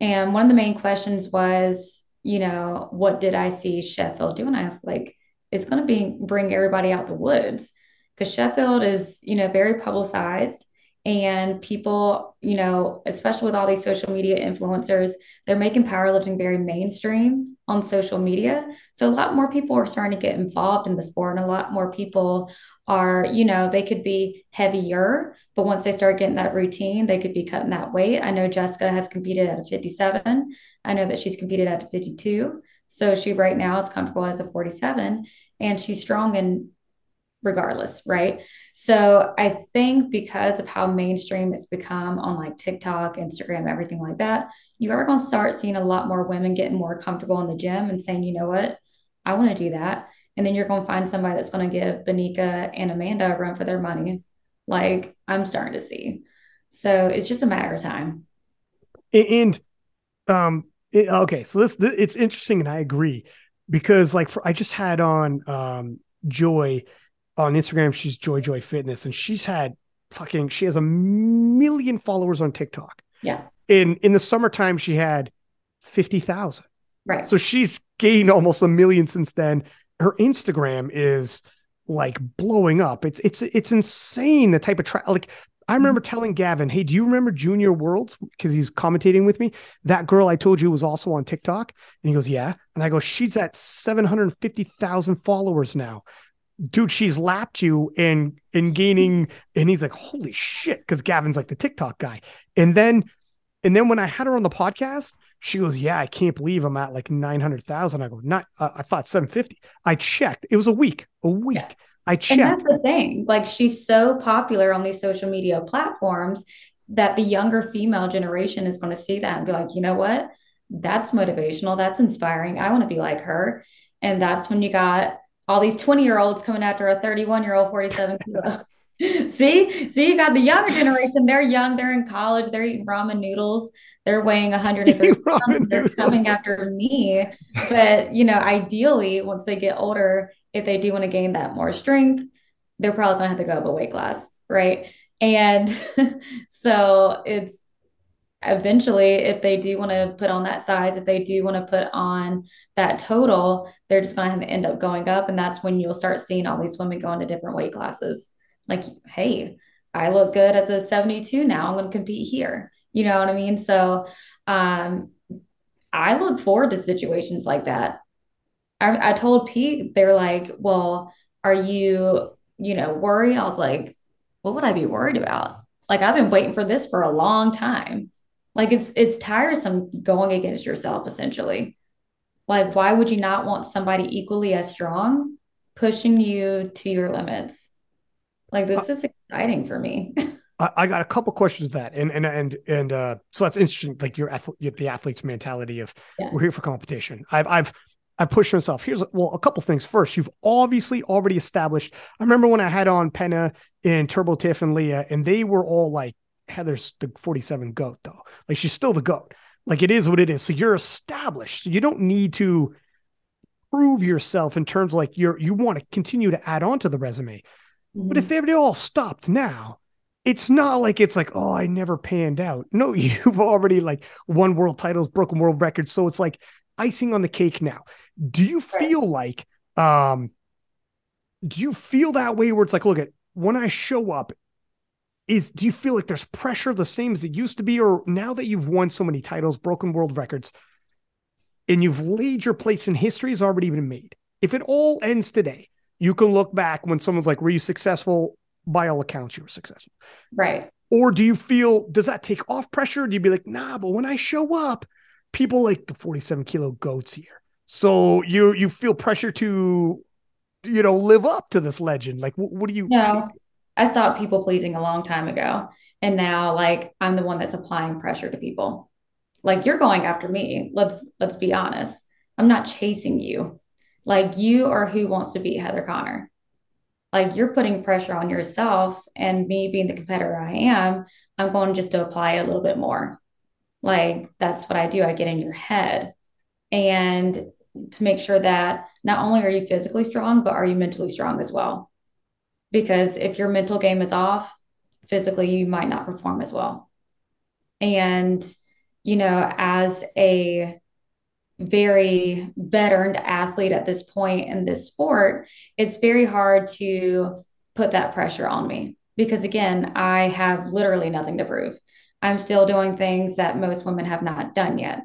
And one of the main questions was, you know, what did I see Sheffield do? And I was like, it's going to be bring everybody out the woods because Sheffield is, you know, very publicized and people, you know, especially with all these social media influencers, they're making powerlifting very mainstream on social media. So a lot more people are starting to get involved in the sport, and a lot more people are, you know, they could be heavier, but once they start getting that routine, they could be cutting that weight. I know Jessica has competed at a 57. I know that she's competed at a 52. So she right now is comfortable as a 47 and she's strong and regardless, right? So I think because of how mainstream it's become on like TikTok, Instagram, everything like that, you are going to start seeing a lot more women getting more comfortable in the gym and saying, you know what, I want to do that. And then you're going to find somebody that's going to give Bonica and Amanda a run for their money. Like I'm starting to see. So it's just a matter of time. And um, it, okay, so this, this, it's interesting, and I agree because like for, I just had on um Joy on Instagram. She's Joy Joy Fitness, and she's had fucking she has a million followers on TikTok. Yeah. In in the summertime, she had fifty thousand. Right. So she's gained almost a million since then. Her Instagram is like blowing up. It's it's it's insane the type of tra- like I mm-hmm. remember telling Gavin, "Hey, do you remember Junior Worlds?" Because he's commentating with me. That girl I told you was also on TikTok, and he goes, "Yeah." And I go, "She's at seven hundred fifty thousand followers now, dude. She's lapped you in in gaining." And he's like, "Holy shit!" Because Gavin's like the TikTok guy. And then, and then when I had her on the podcast, she goes, "Yeah, I can't believe I'm at like nine hundred thousand. I go, "Not, uh, I thought seven fifty. I checked. It was a week, a week." Yeah. I checked. And that's the thing. Like she's so popular on these social media platforms that the younger female generation is going to see that and be like, you know what? That's motivational. That's inspiring. I want to be like her. And that's when you got all these 20 year olds coming after a 31 year old 47 see, see, you got the younger generation. They're young. They're in college. They're eating ramen noodles. They're weighing 130 pounds. They're coming after me. But you know, ideally, once they get older, if they do want to gain that more strength, they're probably going to have to go up a weight class, right? And so it's eventually, if they do want to put on that size, if they do want to put on that total, they're just going to end up going up. And that's when you'll start seeing all these women go into different weight classes. Like, hey, I look good as a 72 now. I'm going to compete here. You know what I mean? So, um, I look forward to situations like that. I, I told Pete, they're like, well, are you, you know, worried? I was like, what would I be worried about? Like, I've been waiting for this for a long time. Like, it's, it's tiresome going against yourself, essentially. Like, why would you not want somebody equally as strong pushing you to your limits? Like, this is exciting for me. I got a couple questions that, and and and and uh, so that's interesting. Like your athlete, the athlete's mentality of yeah. we're here for competition. I've I've I pushed myself. Here's well, a couple things. First, you've obviously already established. I remember when I had on Penna and Turbo Tiff and Leah, and they were all like, Heather's the 47 goat, though. Like she's still the goat. Like it is what it is. So you're established. So you don't need to prove yourself in terms like you're you want to continue to add on to the resume. Mm-hmm. But if mm-hmm. all stopped now, it's not like it's like, oh, I never panned out. No, you've already like won world titles, broken world records. So it's like icing on the cake now. Do you feel like um do you feel that way where it's like, look at when I show up, is do you feel like there's pressure the same as it used to be, or now that you've won so many titles, broken world records, and you've laid your place in history has already been made. If it all ends today, you can look back when someone's like, Were you successful? By all accounts, you were successful. Right. Or do you feel does that take off pressure? Do you be like, nah, but when I show up, people like the 47 kilo goats here. So you you feel pressure to, you know, live up to this legend. Like, what, what do you? No, I stopped people pleasing a long time ago, and now like I'm the one that's applying pressure to people. Like you're going after me. Let's let's be honest. I'm not chasing you. Like you are who wants to beat Heather Connor. Like you're putting pressure on yourself, and me being the competitor I am, I'm going just to apply a little bit more. Like that's what I do. I get in your head and to make sure that not only are you physically strong, but are you mentally strong as well? Because if your mental game is off, physically you might not perform as well. And, you know, as a very veteran athlete at this point in this sport, it's very hard to put that pressure on me because, again, I have literally nothing to prove. I'm still doing things that most women have not done yet.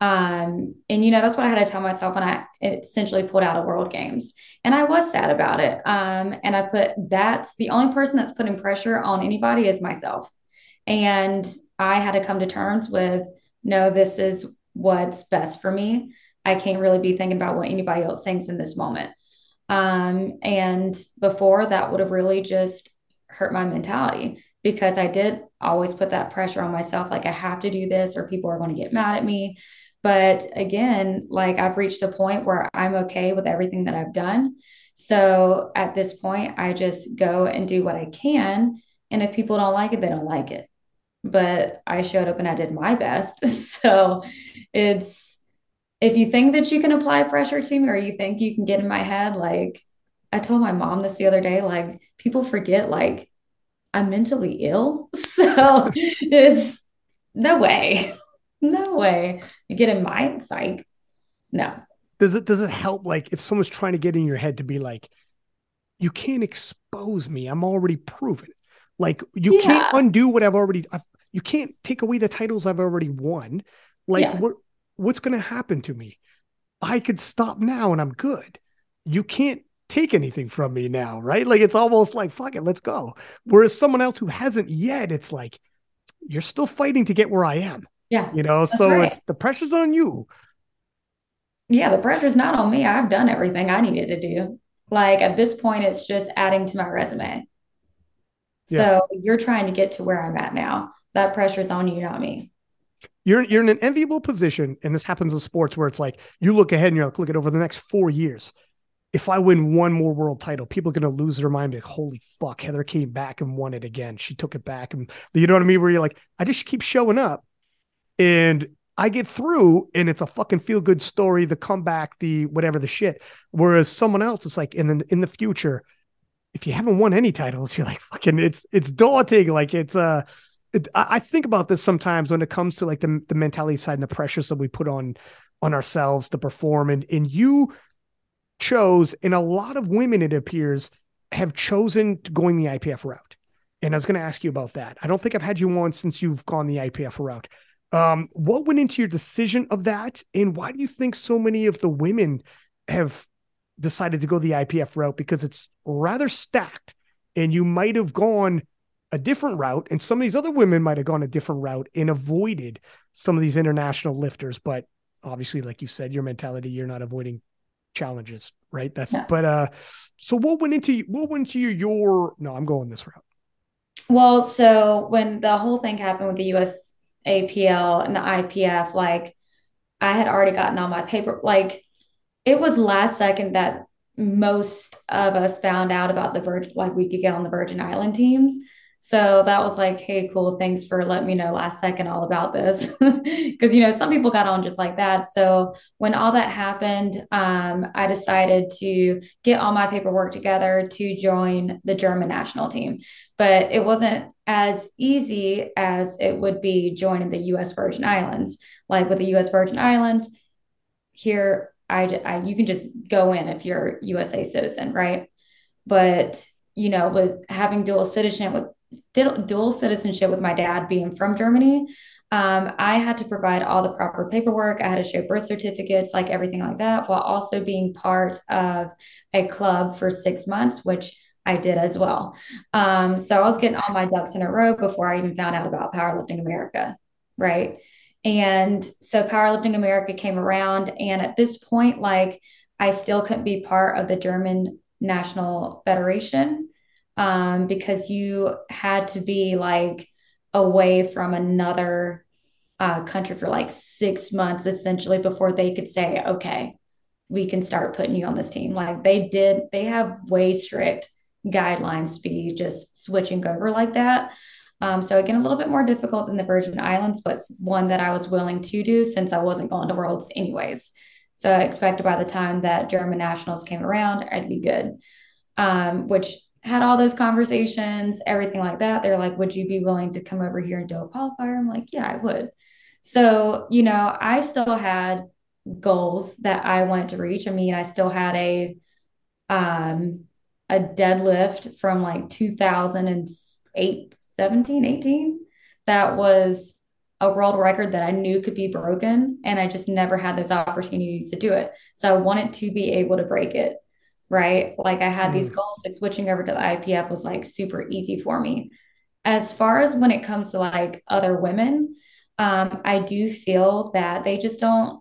Um, and you know, that's what I had to tell myself when I essentially pulled out of World Games. And I was sad about it. Um, and I put that's the only person that's putting pressure on anybody is myself. And I had to come to terms with no, this is what's best for me. I can't really be thinking about what anybody else thinks in this moment. Um, and before that would have really just hurt my mentality because I did always put that pressure on myself like I have to do this or people are going to get mad at me. But again, like I've reached a point where I'm okay with everything that I've done. So at this point, I just go and do what I can. And if people don't like it, they don't like it. but I showed up and I did my best. So it's if you think that you can apply pressure to me or you think you can get in my head, like I told my mom this the other day, like people forget like I'm mentally ill. So it's no way. No way. You get in my psych. No. Does it does it help like if someone's trying to get in your head to be like, you can't expose me. I'm already proven. Like you yeah. can't undo what I've already I've, you can't take away the titles I've already won. Like yeah. what what's going to happen to me? I could stop now and I'm good. You can't take anything from me now, right? Like it's almost like fuck it, let's go. Whereas someone else who hasn't yet, it's like you're still fighting to get where I am. Yeah. You know, so right. it's the pressure's on you. Yeah, the pressure's not on me. I've done everything I needed to do. Like at this point, it's just adding to my resume. Yeah. So you're trying to get to where I'm at now that pressure's on you, not me. You're you're in an enviable position, and this happens in sports where it's like you look ahead and you're like, look at over the next four years. If I win one more world title, people are gonna lose their mind. Like, holy fuck, Heather came back and won it again. She took it back, and you know what I mean. Where you're like, I just keep showing up, and I get through, and it's a fucking feel good story. The comeback, the whatever, the shit. Whereas someone else, is like in the in the future, if you haven't won any titles, you're like fucking. It's it's daunting. Like it's uh I think about this sometimes when it comes to like the, the mentality side and the pressures that we put on on ourselves to perform. And and you chose, and a lot of women, it appears, have chosen going the IPF route. And I was going to ask you about that. I don't think I've had you on since you've gone the IPF route. Um, what went into your decision of that, and why do you think so many of the women have decided to go the IPF route? Because it's rather stacked, and you might have gone a different route, and some of these other women might have gone a different route and avoided some of these international lifters. But obviously, like you said, your mentality, you're not avoiding challenges, right? That's yeah. but uh so what went into what went into your, your no, I'm going this route. Well, so when the whole thing happened with the US APL and the IPF, like I had already gotten all my paper, like it was last second that most of us found out about the Virgin, like we could get on the Virgin Island teams. So that was like, hey, cool. Thanks for letting me know last second all about this. Because, you know, some people got on just like that. So when all that happened, um, I decided to get all my paperwork together to join the German national team. But it wasn't as easy as it would be joining the US Virgin Islands. Like with the US Virgin Islands, here, I, I you can just go in if you're USA citizen, right? But you know, with having dual citizenship with dual citizenship with my dad being from Germany, um, I had to provide all the proper paperwork. I had to show birth certificates, like everything like that, while also being part of a club for six months, which I did as well. Um, so I was getting all my ducks in a row before I even found out about Powerlifting America, right? And so Powerlifting America came around, and at this point, like I still couldn't be part of the German National Federation um, because you had to be like away from another uh, country for like six months essentially before they could say, okay, we can start putting you on this team. Like they did, they have way strict guidelines to be just switching over like that. Um, so again, a little bit more difficult than the Virgin Islands, but one that I was willing to do since I wasn't going to Worlds anyways. So I expected by the time that German nationals came around, I'd be good. Um, which had all those conversations, everything like that. They're like, would you be willing to come over here and do a qualifier? I'm like, yeah, I would. So, you know, I still had goals that I wanted to reach. I mean, I still had a um a deadlift from like 2008, 17, 18 that was a world record that I knew could be broken and I just never had those opportunities to do it. So I wanted to be able to break it right? Like I had mm. these goals, so switching over to the IPF was like super easy for me. As far as when it comes to like other women, um, I do feel that they just don't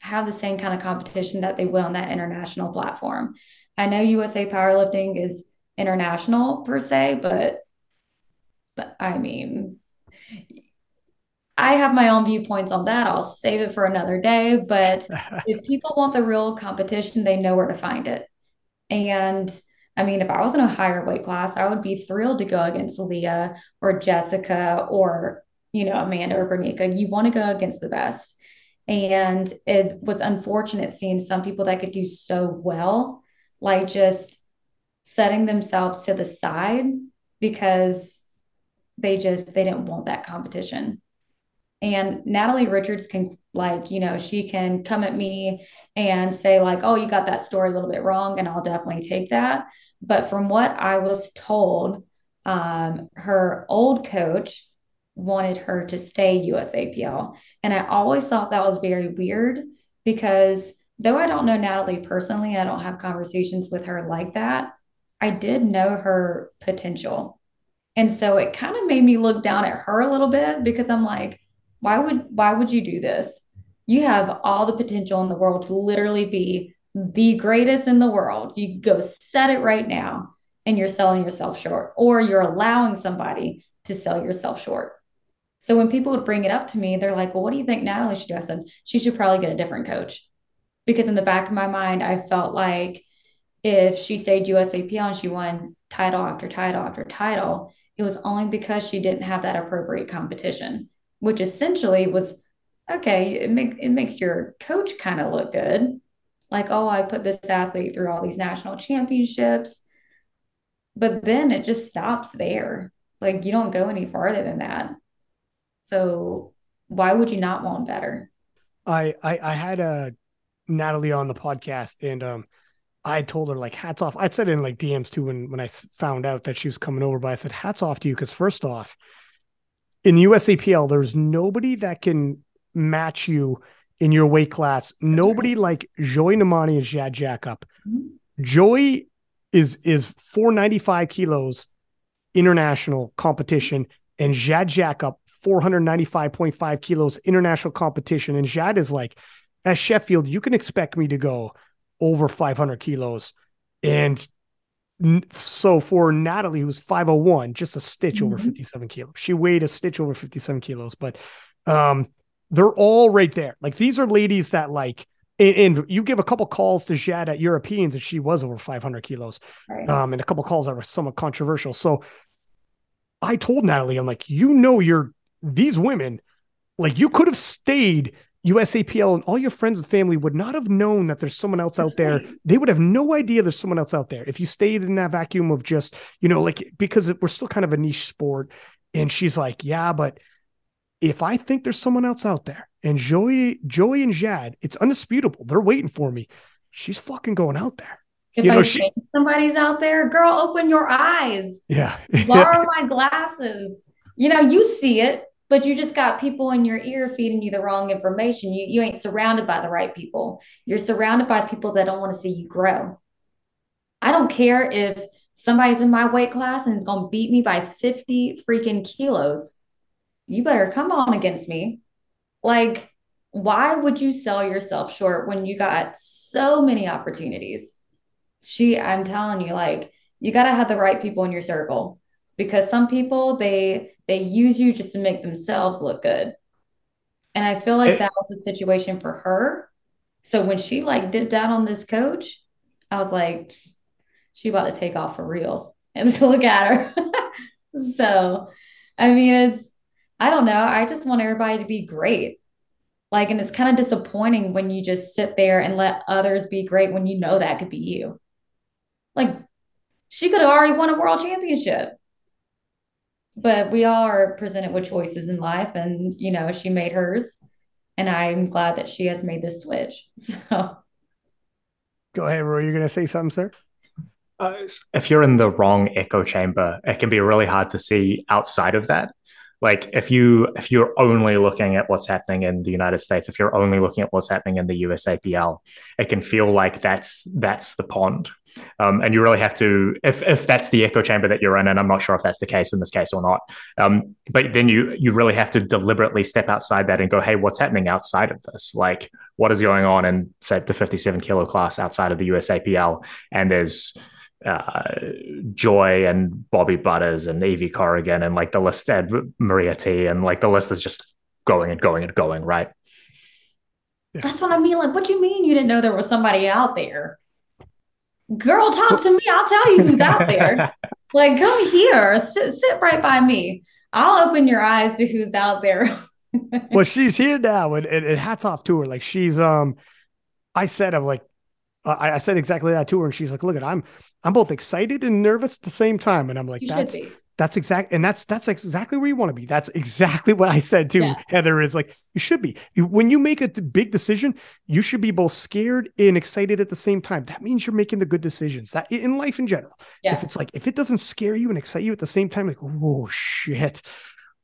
have the same kind of competition that they will on that international platform. I know USA Powerlifting is international per se, but, but I mean, I have my own viewpoints on that. I'll save it for another day. But if people want the real competition, they know where to find it. And I mean, if I was in a higher weight class, I would be thrilled to go against Leah or Jessica or you know, Amanda or Bonica. You want to go against the best. And it was unfortunate seeing some people that could do so well, like just setting themselves to the side because they just they didn't want that competition. And Natalie Richards can like, you know, she can come at me and say like, "Oh, you got that story a little bit wrong," and I'll definitely take that. But from what I was told, um, her old coach wanted her to stay USAPL. And I always thought that was very weird because though I don't know Natalie personally, I don't have conversations with her like that. I did know her potential. And so it kind of made me look down at her a little bit because I'm like, why would why would you do this? You have all the potential in the world to literally be the greatest in the world. You go set it right now and you're selling yourself short or you're allowing somebody to sell yourself short. So when people would bring it up to me, they're like, well, what do you think Natalie should do? I said, she should probably get a different coach. Because in the back of my mind, I felt like if she stayed USAPL and she won title after title after title, it was only because she didn't have that appropriate competition, which essentially was okay, it, make, it makes your coach kind of look good. Like, oh, I put this athlete through all these national championships. But then it just stops there. Like, you don't go any farther than that. So why would you not want better? I I, I had a uh, Natalie on the podcast and um I told her like hats off. I said in like DMs too when when I found out that she was coming over, but I said hats off to you because first off, in USAPL, there's nobody that can match you in your weight class. Nobody like Joy Nnamani and Jade Jacob. Mm-hmm. Joy is is 495 kilos international competition, and Jade Jacob 495.5 kilos international competition. And Jade is like, at Sheffield, you can expect me to go over 500 kilos. And so for Natalie, who's 501, just a stitch mm-hmm. over 57 kilos. She weighed a stitch over 57 kilos, but um, they're all right there. Like these are ladies that like, and, and you give a couple calls to Jade at Europeans, and she was over 500 kilos, right. um, and a couple calls that were somewhat controversial. So I told Natalie, I'm like, you know, you're these women, like you could have stayed USAPL and all your friends and family would not have known that there's someone else out there. They would have no idea there's someone else out there. If you stayed in that vacuum of just, you know, like because we're still kind of a niche sport. And she's like, yeah, but if I think there's someone else out there and Joy, Joy and Jade, it's undisputable. They're waiting for me. She's fucking going out there. If you know, I she, think somebody's out there, girl, open your eyes. Yeah. Borrow my glasses. You know, you see it but you just got people in your ear feeding you the wrong information. You, you ain't surrounded by the right people. You're surrounded by people that don't want to see you grow. I don't care if somebody's in my weight class and is going to beat me by 50 freaking kilos. You better come on against me. Like, why would you sell yourself short when you got so many opportunities? She, I'm telling you, like, you got to have the right people in your circle because some people, they, they use you just to make themselves look good. And I feel like it, that was the situation for her. So when she like dipped out on this coach, I was like, she about to take off for real. And to look at her. so, I mean, it's, I don't know. I just want everybody to be great. Like, and it's kind of disappointing when you just sit there and let others be great when you know that could be you. Like, she could have already won a world championship but we all are presented with choices in life and you know she made hers and i'm glad that she has made this switch. So. Go ahead roy you're going to say something sir? Uh, if you're in the wrong echo chamber it can be really hard to see outside of that. Like if you if you're only looking at what's happening in the united states if you're only looking at what's happening in the usapl it can feel like that's that's the pond um, and you really have to, if, if that's the echo chamber that you're in, and I'm not sure if that's the case in this case or not, um, but then you you really have to deliberately step outside that and go, hey, what's happening outside of this? Like, what is going on in say the 57 kilo class outside of the USAPL? And there's uh, Joy and Bobby Butters and Evie Corrigan and like the list, and Maria T, and like the list is just going and going and going, right? That's what I mean. Like, what do you mean you didn't know there was somebody out there? Girl, talk to me. I'll tell you who's out there. like, come here, sit, sit right by me. I'll open your eyes to who's out there. well, she's here now, and, and, and, hats off to her. Like she's um, I said I'm like, uh, I, I, said exactly that to her, and she's like, look at I'm I'm both excited and nervous at the same time, and I'm like, you that's that's exact and that's that's exactly where you want to be. That's exactly what i said to yeah. heather is like you should be. When you make a big decision you should be both scared and excited at the same time. That means you're making the good decisions that in life in general. Yeah. if it's like if it doesn't scare you and excite you at the same time like oh shit.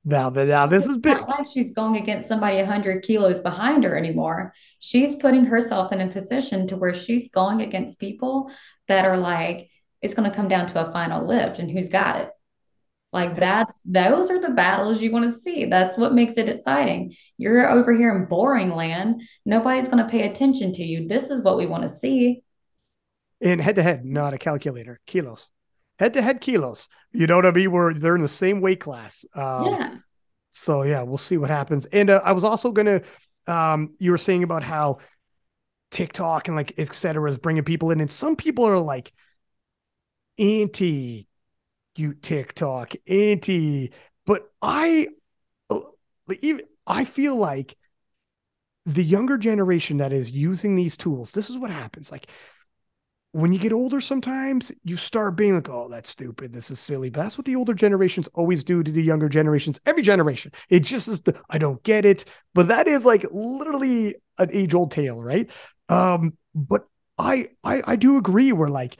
Now that now this is big. like she's going against somebody 100 kilos behind her anymore. She's putting herself in a position to where she's going against people that are like it's going to come down to a final lift and who's got it like that's those are the battles you want to see. That's what makes it exciting. You're over here in boring land. Nobody's going to pay attention to you. This is what we want to see. In head to head, not a calculator. Kilos. Head to head kilos. You know what I mean? Where they're in the same weight class. Um, yeah. So yeah, we'll see what happens. And uh, I was also gonna. Um, you were saying about how TikTok and like etc. is bringing people in, and some people are like anti you TikTok, anti. But I, even I feel like the younger generation that is using these tools, this is what happens. Like when you get older, sometimes you start being like, oh, that's stupid. This is silly. But that's what the older generations always do to the younger generations, every generation. It just is the, I don't get it. But that is like literally an age old tale, right? Um, but I, I, I do agree. We're like,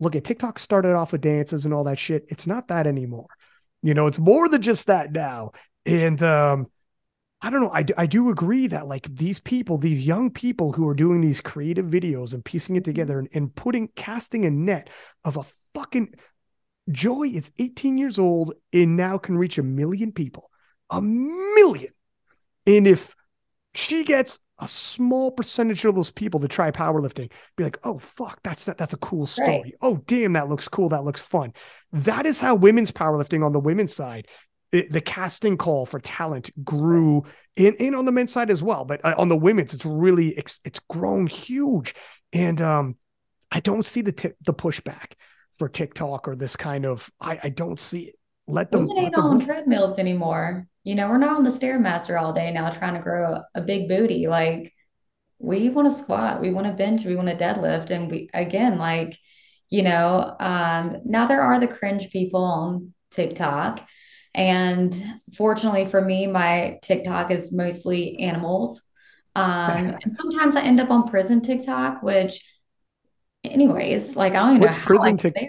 look at TikTok started off with dances and all that shit. It's not that anymore. You know, it's more than just that now. And um, I don't know. I, I do agree that like these people, these young people who are doing these creative videos and piecing it together and, and putting casting a net of a fucking Joy is 18 years old and now can reach a million people. A million. And if she gets a small percentage of those people to try powerlifting be like, oh fuck, that's that, that's a cool story. Right. Oh damn, that looks cool. That looks fun. That is how women's powerlifting on the women's side, it, the casting call for talent grew in, in on the men's side as well. But uh, on the women's, it's really it's, it's grown huge, and um, I don't see the t- the pushback for TikTok or this kind of. I I don't see it. Let them. Women ain't on treadmills anymore. You know, we're not on the stairmaster all day now trying to grow a big booty. Like we want to squat, we want to bench, we want to deadlift, and we again like you know um, now there are the cringe people on TikTok. And fortunately for me, my TikTok is mostly animals. Um, and sometimes I end up on prison TikTok, which, anyways, like I don't even What's know how prison TikTok?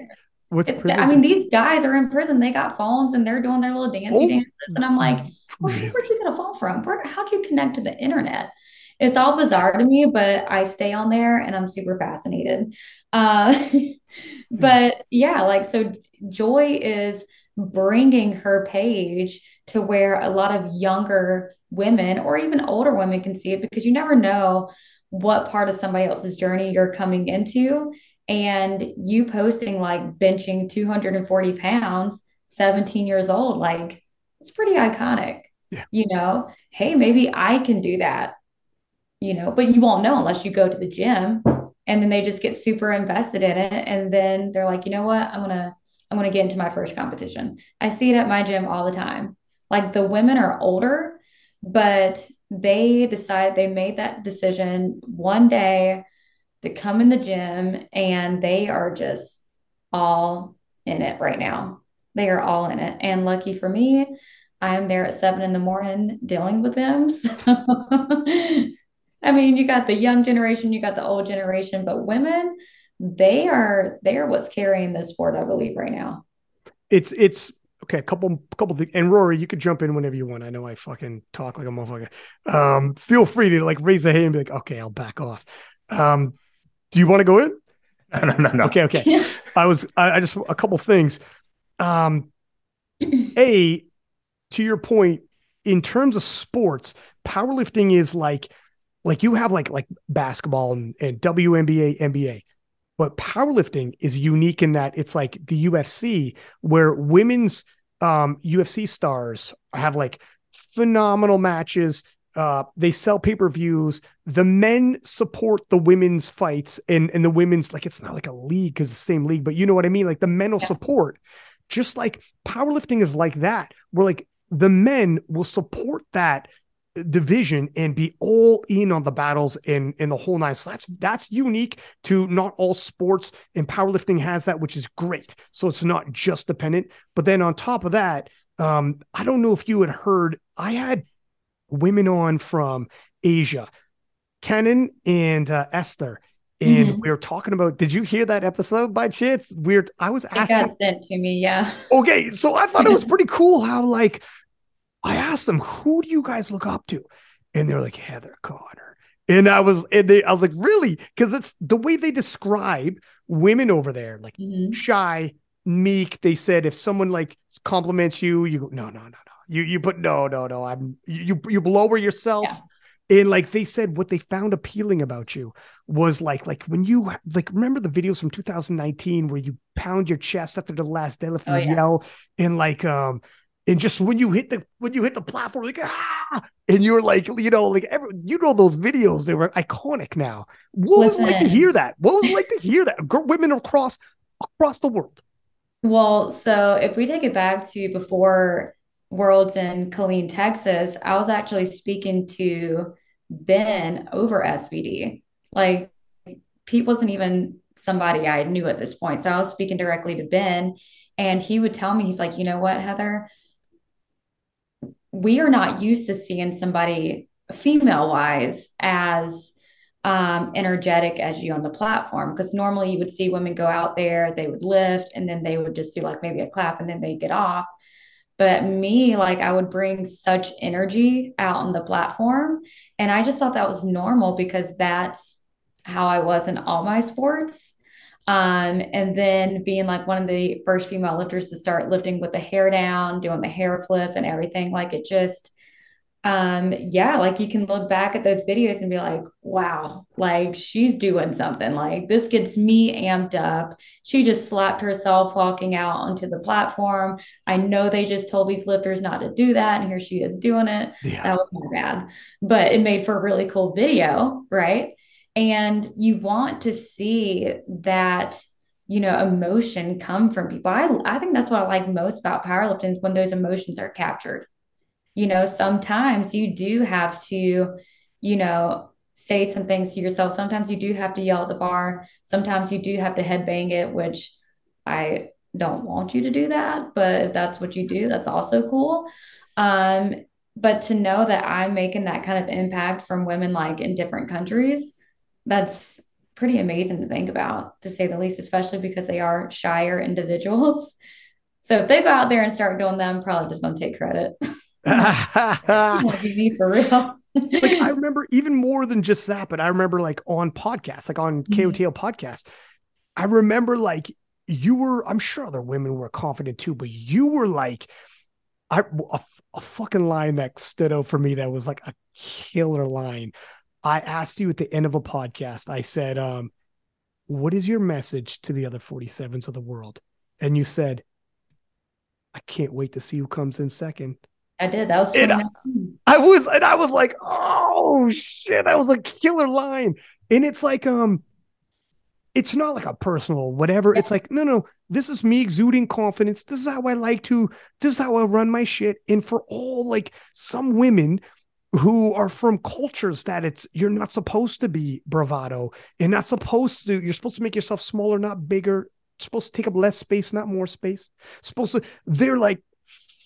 What's? I mean, these guys are in prison. They got phones and they're doing their little dancey oh. dances. And I'm like, where, where'd you get a phone from? Where, how'd you connect to the internet? It's all bizarre to me, but I stay on there and I'm super fascinated. Uh, but yeah, like, so Joy is bringing her page to where a lot of younger women or even older women can see it because you never know what part of somebody else's journey you're coming into and you posting like benching 240 pounds 17 years old like it's pretty iconic yeah. you know? Hey maybe i can do that you know? But you won't know unless you go to the gym and then they just get super invested in it and then they're like you know what? I'm gonna i'm gonna get into my first competition. I see it at my gym all the time. Like the women are older but they decide they made that decision one day that come in the gym and they are just all in it right now. They are all in it. And lucky for me, I'm there at seven in the morning dealing with them. So, I mean, you got the young generation, you got the old generation, but women, they are they are what's carrying this sport, I believe, right now. It's it's okay. A couple couple things, and Rory, you could jump in whenever you want. I know I fucking talk like a motherfucker. Um, feel free to like raise a hand and be like, okay, I'll back off. Um, do you want to go in? No, no, no, no. Okay, okay. I was, I, I just a couple things. Um, a to your point, in terms of sports, powerlifting is like, like you have like like basketball and, and WNBA, NBA, but powerlifting is unique in that it's like the UFC where women's um, UFC stars have like phenomenal matches uh, they sell pay per views. The men support the women's fights, and and the women's like it's not like a league because the same league, but you know what I mean. Like the men will yeah. support, just like powerlifting is like that. We're like the men will support that division and be all in on the battles in in the whole nine. So that's that's unique to not all sports and powerlifting has that, which is great. So it's not just dependent. But then on top of that, um, I don't know if you had heard, I had women on from Asia, Kenan and uh, Esther. And mm-hmm. we were talking about. Did you hear that episode by chance? Weird. I was asking. It got sent to me. Yeah. Okay, so I thought it was pretty cool how like I asked them, who do you guys look up to? And they're like, Heather Connor. And I was, and they, I was like, really? Because it's the way they describe women over there, like mm-hmm. shy, meek. They said if someone like compliments you, you go, no, no, no, no. You you put no, no, no. I'm you you lower yourself. Yeah. And like they said, what they found appealing about you was like, like when you like remember the videos from 2019 where you pound your chest after the last deadlift oh, yeah. yell, and like um and just when you hit the when you hit the platform like ah and you're like you know like every, you know those videos they were iconic now what Listen. was it like to hear that what was it like to hear that women across across the world well so if we take it back to before worlds in Killeen Texas I was actually speaking to Ben over SBD like Pete wasn't even somebody I knew at this point. So I was speaking directly to Ben and he would tell me he's like you know what Heather? We are not used to seeing somebody female wise as um, energetic as you on the platform. Because normally you would see women go out there they would lift and then they would just do like maybe a clap and then they get off but me like i would bring such energy out on the platform and i just thought that was normal because that's how i was in all my sports um, and then being like one of the first female lifters to start lifting with the hair down, doing the hair flip and everything. Like it just, um, yeah, like you can look back at those videos and be like, wow, like she's doing something. Like this gets me amped up. She just slapped herself walking out onto the platform. I know they just told these lifters not to do that. And here she is doing it. Yeah. That was my bad, but it made for a really cool video, right? and you want to see that you know emotion come from people i i think that's what i like most about powerlifting is when those emotions are captured you know sometimes you do have to you know say some things to yourself sometimes you do have to yell at the bar sometimes you do have to headbang it which i don't want you to do that but if that's what you do that's also cool um but to know that i'm making that kind of impact from women like in different countries that's pretty amazing to think about, to say the least, especially because they are shyer individuals. So if they go out there and start doing them, I'm probably just going to take credit. for real. like I remember even more than just that, but I remember like on podcasts, like on mm-hmm. KOTL podcast, I remember like you were, I'm sure other women were confident too, but you were like, I a, a fucking line that stood out for me that was like a killer line I asked you at the end of a podcast, I said, um, what is your message to the other 47s of the world? And you said, I can't wait to see who comes in second. I did. That was I, I, was and I was like, oh shit, that was a killer line. And it's like, um, it's not like a personal whatever. Yeah. It's like, no, no, this is me exuding confidence. This is how I like to, this is how I run my shit. And for all like some women, who are from cultures that it's you're not supposed to be bravado and not supposed to you're supposed to make yourself smaller not bigger supposed to take up less space not more space supposed to they're like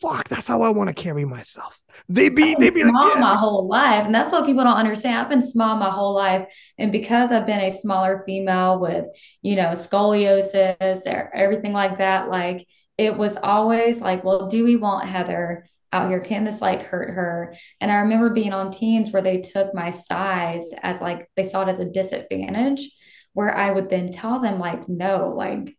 fuck that's how i want to carry myself. They be they be small like, yeah. my whole life and that's what people don't understand. I've been small my whole life and because i've been a smaller female with you know scoliosis or everything like that like it was always like well do we want heather out here? Can this like hurt her? And i remember being on teams where they took my size as like they saw it as a disadvantage where i would then tell them like no like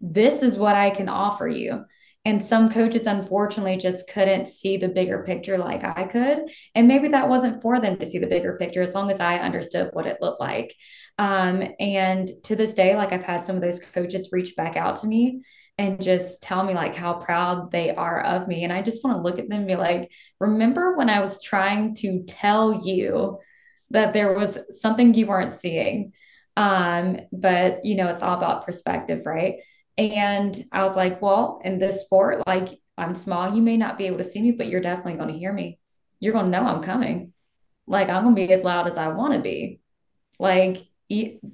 this is what i can offer you and some coaches unfortunately just couldn't see the bigger picture like i could and maybe that wasn't for them to see the bigger picture as long as i understood what it looked like um, and to this day like i've had some of those coaches reach back out to me and just tell me like how proud they are of me. And I just want to look at them and be like, remember when I was trying to tell you that there was something you weren't seeing? Um, but you know, it's all about perspective, right? And I was like, well, in this sport, like I'm small. You may not be able to see me, but you're definitely going to hear me. You're going to know I'm coming. Like I'm going to be as loud as I want to be. Like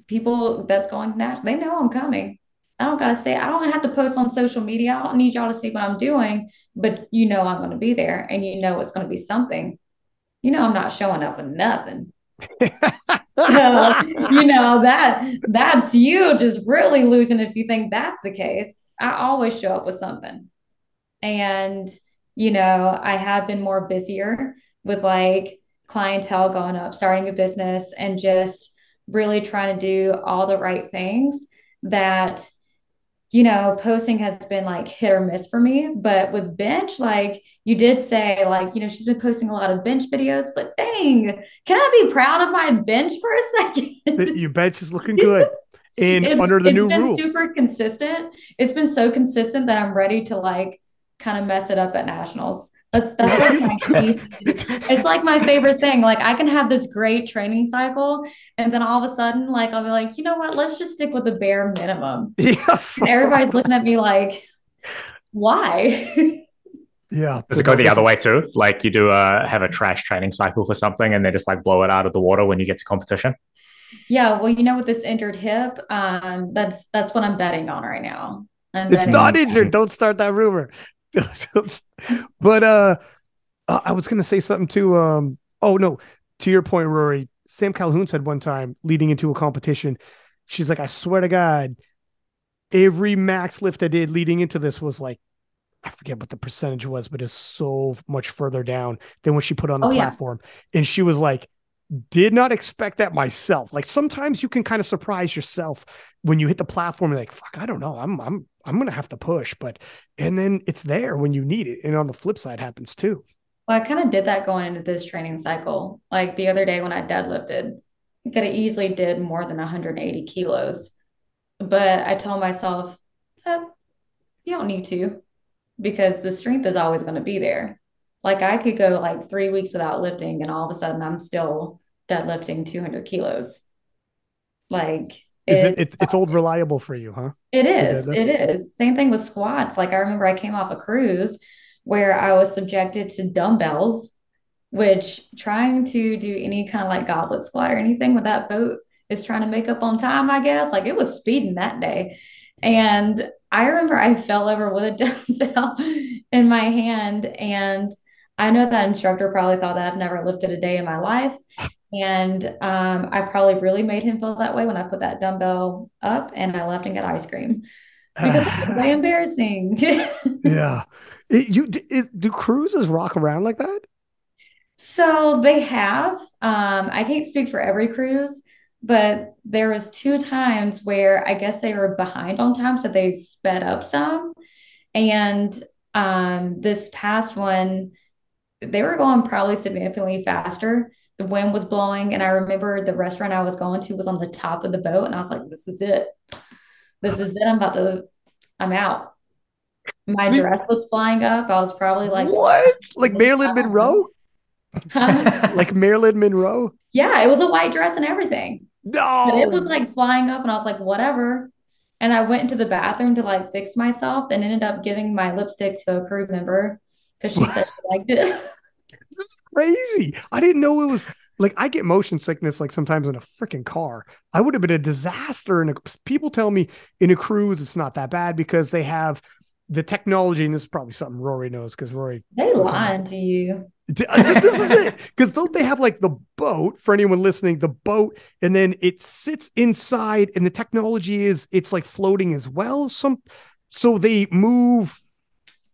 people that's going national, they know I'm coming. I don't gotta say, I don't have to post on social media. I don't need y'all to see what I'm doing, but you know I'm gonna be there and you know it's gonna be something. You know I'm not showing up with nothing. you know that that's you just really losing if you think that's the case. I always show up with something. And you know, I have been more busier with like clientele going up, starting a business and just really trying to do all the right things that you know, posting has been like hit or miss for me. But with bench, like you did say, like, you know, she's been posting a lot of bench videos, but dang, can I be proud of my bench for a second? Your bench is looking good. And it's, under the new rules. super consistent. It's been so consistent that I'm ready to like kind of mess it up at nationals. That's that's like my it's like my favorite thing. Like I can have this great training cycle, and then all of a sudden, like I'll be like, you know what? Let's just stick with the bare minimum. Yeah. everybody's looking at me like, why? Yeah. Does it go the other way too? Like you do a have a trash training cycle for something and they just like blow it out of the water when you get to competition? Yeah, well, you know, with this injured hip, um, that's that's what I'm betting on right now. I'm it's not injured. Don't start that rumor. but uh, uh, I was gonna say something too. Um, oh no, to your point, Rory. Sam Calhoun said one time leading into a competition, she's like, I swear to God, every max lift I did leading into this was like, I forget what the percentage was, but it's so much further down than what she put on the oh, platform. Yeah. And she was like, did not expect that myself. Like sometimes you can kind of surprise yourself when you hit the platform. You're like, fuck, I don't know. I'm I'm I'm gonna have to push, but and then it's there when you need it. And on the flip side happens too. Well, I kind of did that going into this training cycle. Like the other day when I deadlifted, I could have easily did more than 180 kilos. But I told myself, eh, you don't need to because the strength is always going to be there. Like I could go like three weeks without lifting, and all of a sudden I'm still deadlifting 200 kilos. Like is it, it's it's old reliable for you, huh? It is. Yeah, it is. Same thing with squats. Like I remember I came off a cruise where I was subjected to dumbbells, which trying to do any kind of like goblet squat or anything with that boat is trying to make up on time, I guess. Like it was speeding that day. And I remember I fell over with a dumbbell in my hand and I know that instructor probably thought that I've never lifted a day in my life. And um, I probably really made him feel that way when I put that dumbbell up and I left and got ice cream because it's way embarrassing. yeah. It, you it, do cruises rock around like that? So they have. Um, I can't speak for every cruise, but there was two times where I guess they were behind on time, so they sped up some. And um, this past one, they were going probably significantly faster. The wind was blowing, and I remember the restaurant I was going to was on the top of the boat, and I was like, "This is it. This is it. I'm about to. I'm out." My See, dress was flying up. I was probably like, "What? Like Marilyn Monroe? like Marilyn Monroe?" Yeah, it was a white dress and everything. No, but it was like flying up, and I was like, "Whatever." And I went into the bathroom to like fix myself, and ended up giving my lipstick to a crew member because she said she liked it. this is crazy. I didn't know it was like I get motion sickness like sometimes in a freaking car. I would have been a disaster. And people tell me in a cruise it's not that bad because they have the technology, and this is probably something Rory knows because Rory they lying to you. Uh, this is it because don't they have like the boat for anyone listening the boat and then it sits inside and the technology is it's like floating as well some so they move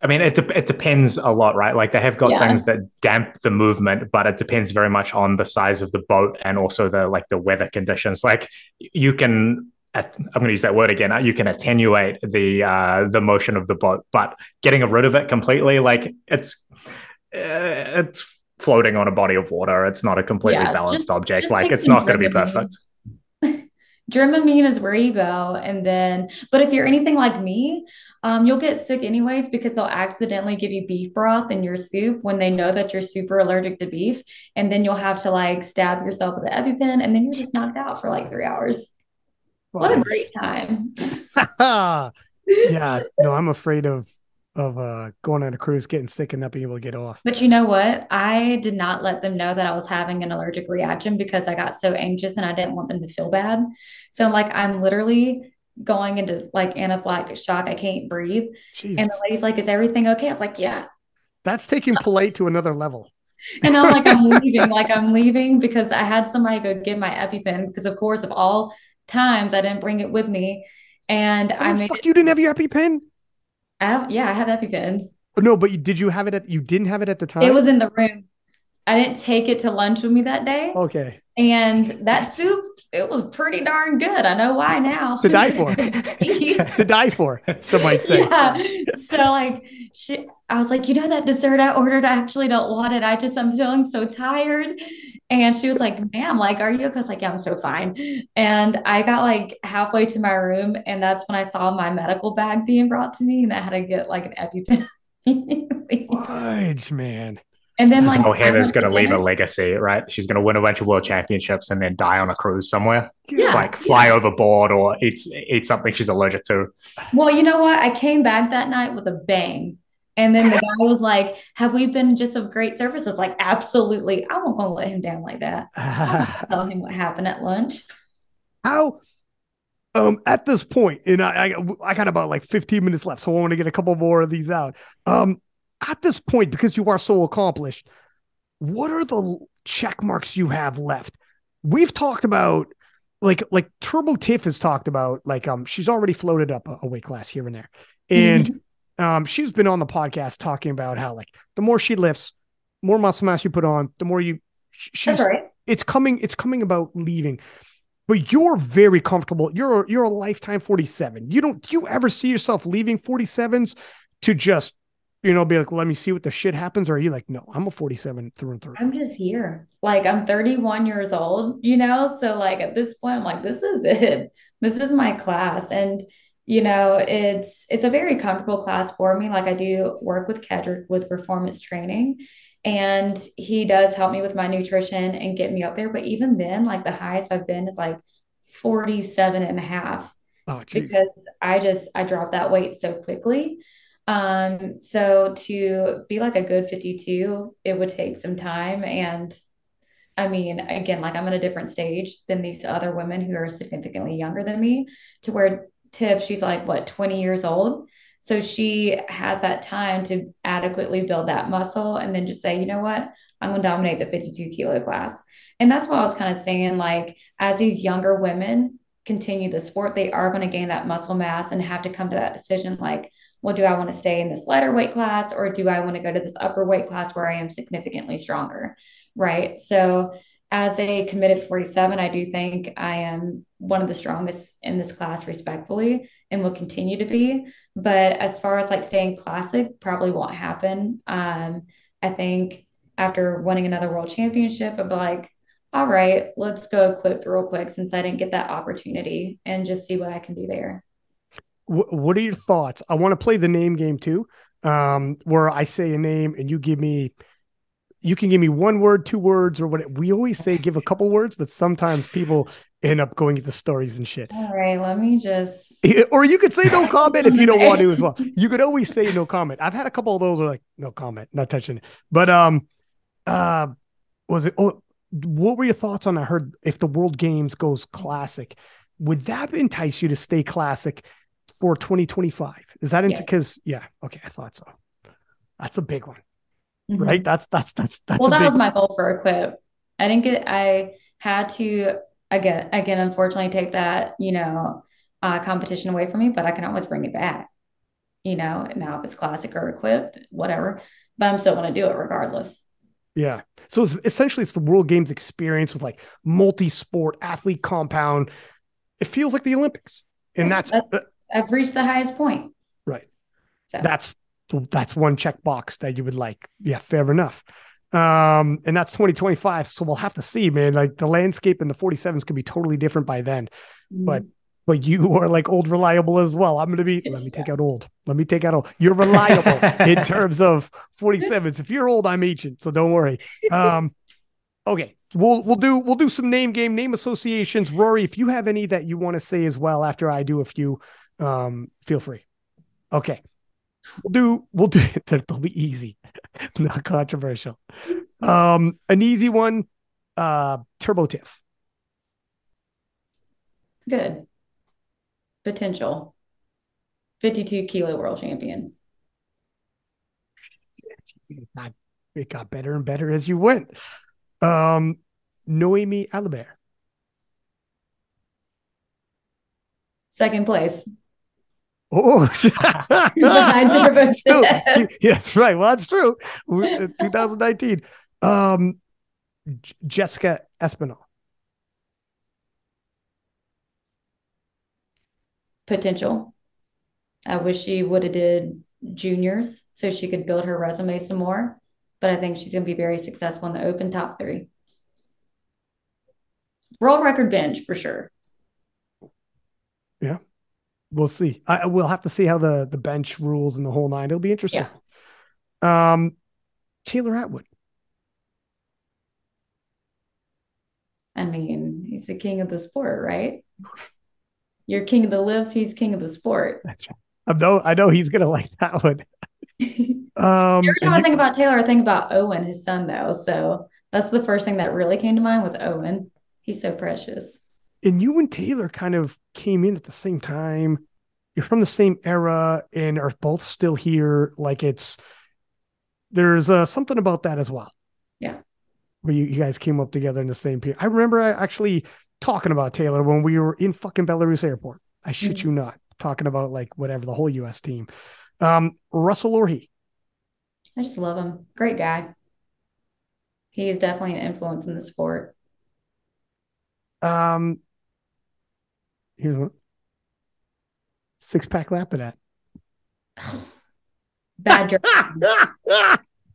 I mean, it de- it depends a lot, right? Like they have got yeah. things that damp the movement, but it depends very much on the size of the boat and also the like the weather conditions. Like you can, I'm going to use that word again. You can attenuate the uh, the motion of the boat, but getting rid of it completely, like it's uh, it's floating on a body of water. It's not a completely yeah, balanced just, object. Just like it's not going to be perfect. Dramamine is where you go. And then, but if you're anything like me, um, you'll get sick anyways because they'll accidentally give you beef broth in your soup when they know that you're super allergic to beef. And then you'll have to like stab yourself with an EpiPen and then you're just knocked out for like three hours. What a great time. yeah. No, I'm afraid of of uh going on a cruise, getting sick, and not being able to get off. But you know what? I did not let them know that I was having an allergic reaction because I got so anxious and I didn't want them to feel bad. So like I'm literally going into like anaphylactic shock. I can't breathe. Jesus. And the lady's like, "Is everything okay?" I was like, "Yeah." That's taking polite to another level. And I'm like, I'm leaving. like I'm leaving because I had somebody go get my EpiPen because, of course, of all times, I didn't bring it with me. And I made fuck, it- you didn't have your EpiPen. I have, yeah, I have EpiPens. Oh, no, but did you have it at? You didn't have it at the time. It was in the room. I didn't take it to lunch with me that day. Okay. And that soup, it was pretty darn good. I know why now. to die for. to die for, some might say. Yeah. So like she I was like, you know that dessert I ordered, I actually don't want it. I just I'm feeling so tired. And she was like, ma'am, like, are you? Because like, yeah, I'm so fine. And I got like halfway to my room, and that's when I saw my medical bag being brought to me, and I had to get like an EpiPen. Fudge, man. And then this like is how Heather's going to leave a legacy, right? She's going to win a bunch of world championships and then die on a cruise somewhere. Yeah, it's like fly yeah. overboard or eat eat something she's allergic to. Well, you know what? I came back that night with a bang. And then the guy was like, "Have we been just of great service?" I was like, "Absolutely." I won't gonna let him down like that. i tell him what happened at lunch. How? Um, at this point, and I, I, I got about like 15 minutes left, so I want to get a couple more of these out. Um, at this point, because you are so accomplished, what are the check marks you have left? We've talked about like like Turbo Tiff has talked about like um she's already floated up a, a weight class here and there, and mm-hmm. Um she's been on the podcast talking about how like the more she lifts, more muscle mass you put on, the more you. She's, That's right. It's coming. It's coming about leaving but you're very comfortable. You're you're a lifetime 47. You don't do you ever see yourself leaving 47s to just you know, be like, let me see what the shit happens? Or are you like, no, I'm a 47 through and through? I'm just here. Like, I'm 31 years old, you know? So, like, at this point, I'm like, this is it. This is my class. And, you know, it's it's a very comfortable class for me. Like, I do work with Kedrick with performance training, and he does help me with my nutrition and get me up there. But even then, like, the highest I've been is like 47 and a half. Oh, because I just I dropped that weight so quickly. Um, so to be like a good 52, it would take some time. And I mean, again, like I'm at a different stage than these other women who are significantly younger than me, to where Tiff, she's like, what, 20 years old? So she has that time to adequately build that muscle and then just say, you know what, I'm going to dominate the 52 kilo class. And that's what I was kind of saying. Like, as these younger women continue the sport, they are going to gain that muscle mass and have to come to that decision like, well, do I want to stay in this lighter weight class or do I want to go to this upper weight class where I am significantly stronger? Right. So, as a committed 47, I do think I am one of the strongest in this class, respectfully, and will continue to be. But as far as like staying classic, probably won't happen. Um, I think after winning another world championship, I'd be like, all right, let's go equipped real quick since I didn't get that opportunity and just see what I can do there what are your thoughts? I want to play the name game too, um, where I say a name and you give me, you can give me one word, two words, or what. We always say give a couple words, but sometimes people end up going into stories and shit. All right, let me just. Or you could say no comment if you don't want to as well. You could always say no comment. I've had a couple of those are like no comment, not touching it. But um, uh, was it? Oh, what were your thoughts on? I heard if the World Games goes classic, would that entice you to stay classic? for 2025. Is that into because yeah. yeah, okay, I thought so. That's a big one. Mm-hmm. Right? That's that's that's that's well, that was my goal for equip. I didn't get I had to again again unfortunately take that, you know, uh, competition away from me, but I can always bring it back. You know, now if it's classic or equipped, whatever. But I'm still gonna do it regardless. Yeah. So it's essentially it's the World Games experience with like multi-sport athlete compound. It feels like the Olympics. And that's, that's uh, I've reached the highest point. Right. So. That's that's one checkbox that you would like. Yeah, fair enough. Um, and that's 2025. So we'll have to see, man. Like the landscape in the 47s could be totally different by then. Mm-hmm. But but you are like old reliable as well. I'm gonna be let me take out old. Let me take out old. You're reliable in terms of 47s. If you're old, I'm ancient, so don't worry. Um okay. We'll we'll do we'll do some name game, name associations. Rory, if you have any that you want to say as well after I do a few, um, feel free. Okay. We'll do we'll do it. They'll be easy, not controversial. Um, an easy one, uh, Turbo Tiff. Good. Potential. 52 kilo world champion. It got better and better as you went. Um, Noemie Allabert. Second place. Oh, Still, yes, right. Well, that's true. Uh, 2019. Um, J- Jessica Espinal. Potential. I wish she would have did juniors so she could build her resume some more. But I think she's going to be very successful in the open top three. World record bench for sure. We'll see. I we'll have to see how the the bench rules and the whole nine. It'll be interesting. Um, Taylor Atwood. I mean, he's the king of the sport, right? You're king of the lives, he's king of the sport. That's right. I know. I know he's gonna like that one. Um, Every time I think about Taylor, I think about Owen, his son, though. So that's the first thing that really came to mind was Owen. He's so precious. And you and Taylor kind of came in at the same time. You're from the same era and are both still here. Like it's there's uh, something about that as well. Yeah. Where you, you guys came up together in the same period. I remember I actually talking about Taylor when we were in fucking Belarus airport. I shit Mhm. you not. Talking about like whatever the whole US team. Um, Russel Orhii. I just love him. Great guy. He is definitely an influence in the sport. Um, here's one. Six pack lap of that. Bad journalism.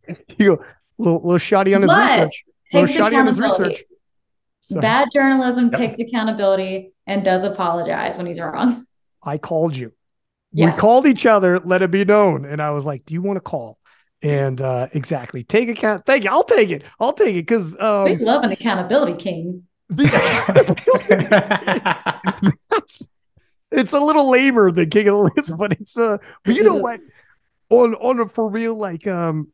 you go, little, little shoddy on his But research. Little takes shoddy on his accountability. research. Bad journalism Yep. takes accountability and does apologize when he's wrong. I called you. Yeah. We called each other, let it be known. And I was like, Do you want to call? And uh exactly. Take account. Thank you. I'll take it. I'll take it because We um love an accountability king. it's, a little lamer than King of the List, but it's uh but you know what? On on a for real, like um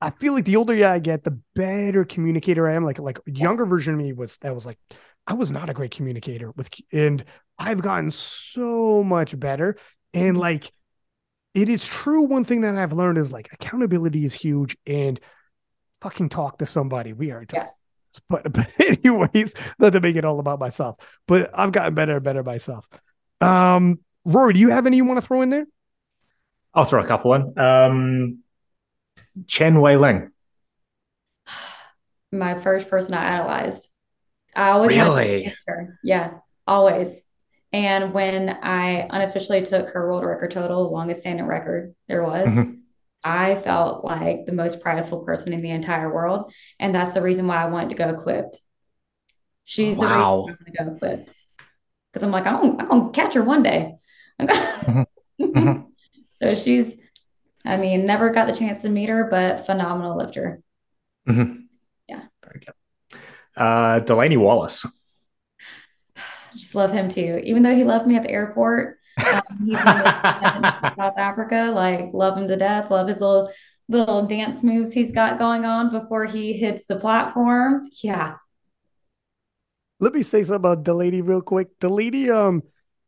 I feel like the older I get, the better communicator I am. Like like younger version of me was that was like I was not a great communicator with and I've gotten so much better. And like it is true. One thing that I've learned is like accountability is huge and fucking talk to somebody. We are Yeah. but but anyways, not to make it all about myself. But I've gotten better and better myself. Um Rory, do you have any you want to throw in there? I'll throw a couple in. Um, Chen Wei Ling. My first person I idolized. I always wanted to be Really? her. Yeah, always. And when I unofficially took her world record total, longest standing record there was, Mhm. I felt like the most prideful person in the entire world. And that's the reason why I wanted to go equipped. She's the reason Wow. I want to go equipped. Because I'm like, I'm gonna, I'm gonna catch her one day. Mhm. So she's, I mean, never got the chance to meet her, but phenomenal lifter. Mhm. Yeah. Very good. Uh, Delaney Wallace. Just love him too. Even though he left me at the airport, um, he's in South Africa. Like, love him to death. Love his little little dance moves he's got going on before he hits the platform. Yeah, Let me say something about Delaney real quick. Delaney um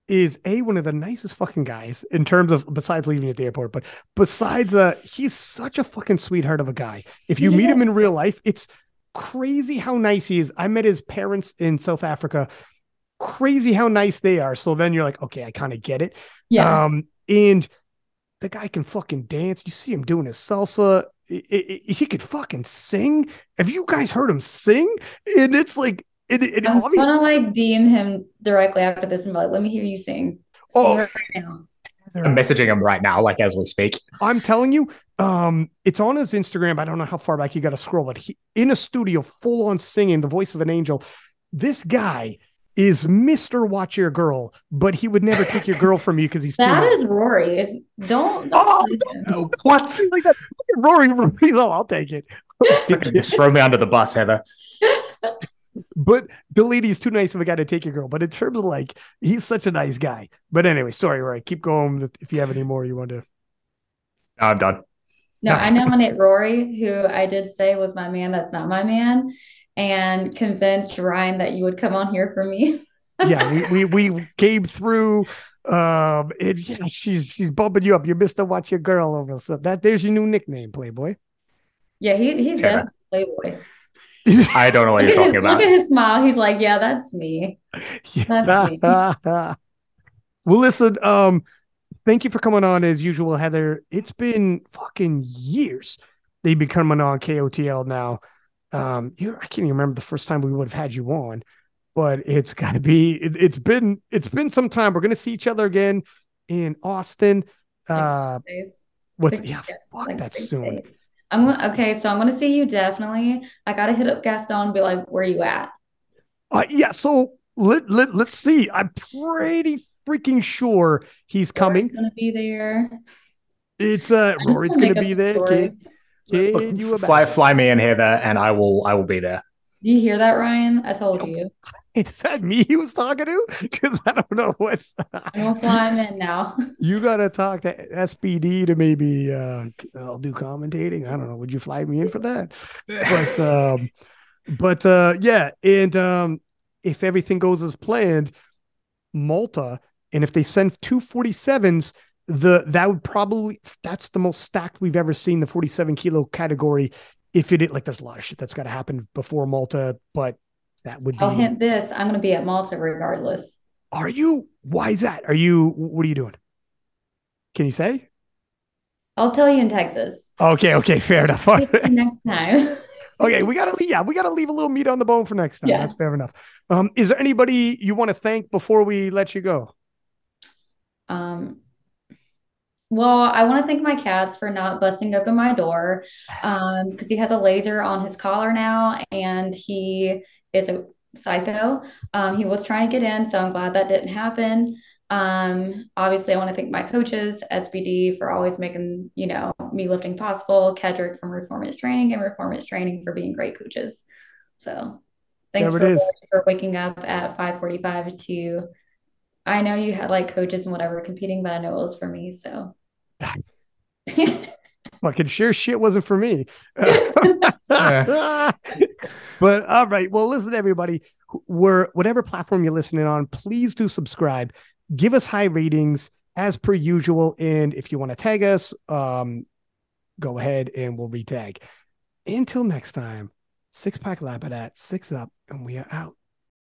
is a one of the nicest fucking guys in terms of besides leaving at the airport, but besides uh he's such a fucking sweetheart of a guy. If you He meet him in real life, it's crazy how nice he is. I met his parents in South Africa. Crazy how nice they are. So then you're like, okay, I kind of get it. yeah. Um, and the guy can fucking dance. You see him doing his salsa. I- I- I- he could fucking sing. Have you guys heard him sing? And it's like, it, it I'm obviously. gonna like DM him directly after this and be like, let me hear you sing. Sing Oh. right now. I'm messaging him right now, like as we speak. I'm telling you, um, it's on his Instagram. I don't know how far back you got to scroll, but he in a studio, full on singing, the voice of an angel. This guy is Mister Watch Your Girl, but he would never take your girl from you because he's too That nice. is Rory. If, don't, don't Oh, listen. What? like that. Rory, Rory, oh, I'll take it. Just throw me under the bus, Heather. But Delaney's too nice of a guy to take your girl. But in terms of like, he's such a nice guy. But anyway, sorry, Rory. Keep going if you have any more you want to. I'm done. No, I nominate Rory, who I did say was my man. That's not my man, and convinced Ryan that you would come on here for me. yeah, we, we we came through. Um, and yeah, she's she's bumping you up. You missed Mister Watch Your Girl over. So that there's your new nickname, Playboy. Yeah, he he's yeah. definitely Playboy. I don't know what you're talking about. Look at his smile. He's like, yeah, that's me. That's me. well, listen, um, thank you for coming on as usual, Heather. It's been fucking years that you've been coming on KOTL now. Um, you I can't even remember the first time we would have had you on, but it's got to be. It, has been it's been some time. We're gonna see each other again in Austin. Uh, what's yeah? Fuck like that soon. Days. I'm okay. So I'm gonna see you definitely. I gotta hit up Gaston and be like, "Where you at?" Uh, yeah. So let let let's see. I'm pretty freaking sure he's coming. Rory's gonna be there. It's uh Rory's gonna be there. Can, can you fly fly me in here there, and I will I will be there. Do you hear that, Ryan? I told you. Is that me he was talking to? Because I don't know what's. I'm gonna fly him in now. you gotta talk to SBD to maybe uh I'll do commentating. I don't know. Would you fly me in for that? but um, but uh, yeah, and um, if everything goes as planned, Malta, and if they send two 47s, the that would probably that's the most stacked we've ever seen the 47 kilo category if it like there's a lot of shit that's got to happen before Malta, but that would be. I'll hint this: I'm going to be at Malta regardless. Are you? Why is that? Are you? What are you doing? Can you say? I'll tell you in Texas. Okay. Okay. Fair enough. next time. okay, we gotta yeah, we gotta leave a little meat on the bone for next time. Yeah. That's fair enough. Um, is there anybody you want to thank before we let you go? Um, well, I want to thank my cats for not busting open my door um, because he has a laser on his collar now and he is a psycho. Um, he was trying to get in, so I'm glad that didn't happen. Um, obviously, I want to thank my coaches, SBD, for always making you know me lifting possible. Kedrick from Reformance Training and Reformance Training for being great coaches. So, thanks for, for waking up at 5:45 to. I know you had like coaches and whatever competing, but I know it was for me. So Fucking sure shit wasn't for me. but all right. Well, listen, everybody. We're whatever platform you're listening on, please do subscribe. Give us high ratings as per usual. And if you want to tag us, um, go ahead and we'll retag. Until next time, six pack lap at six up, and we are out.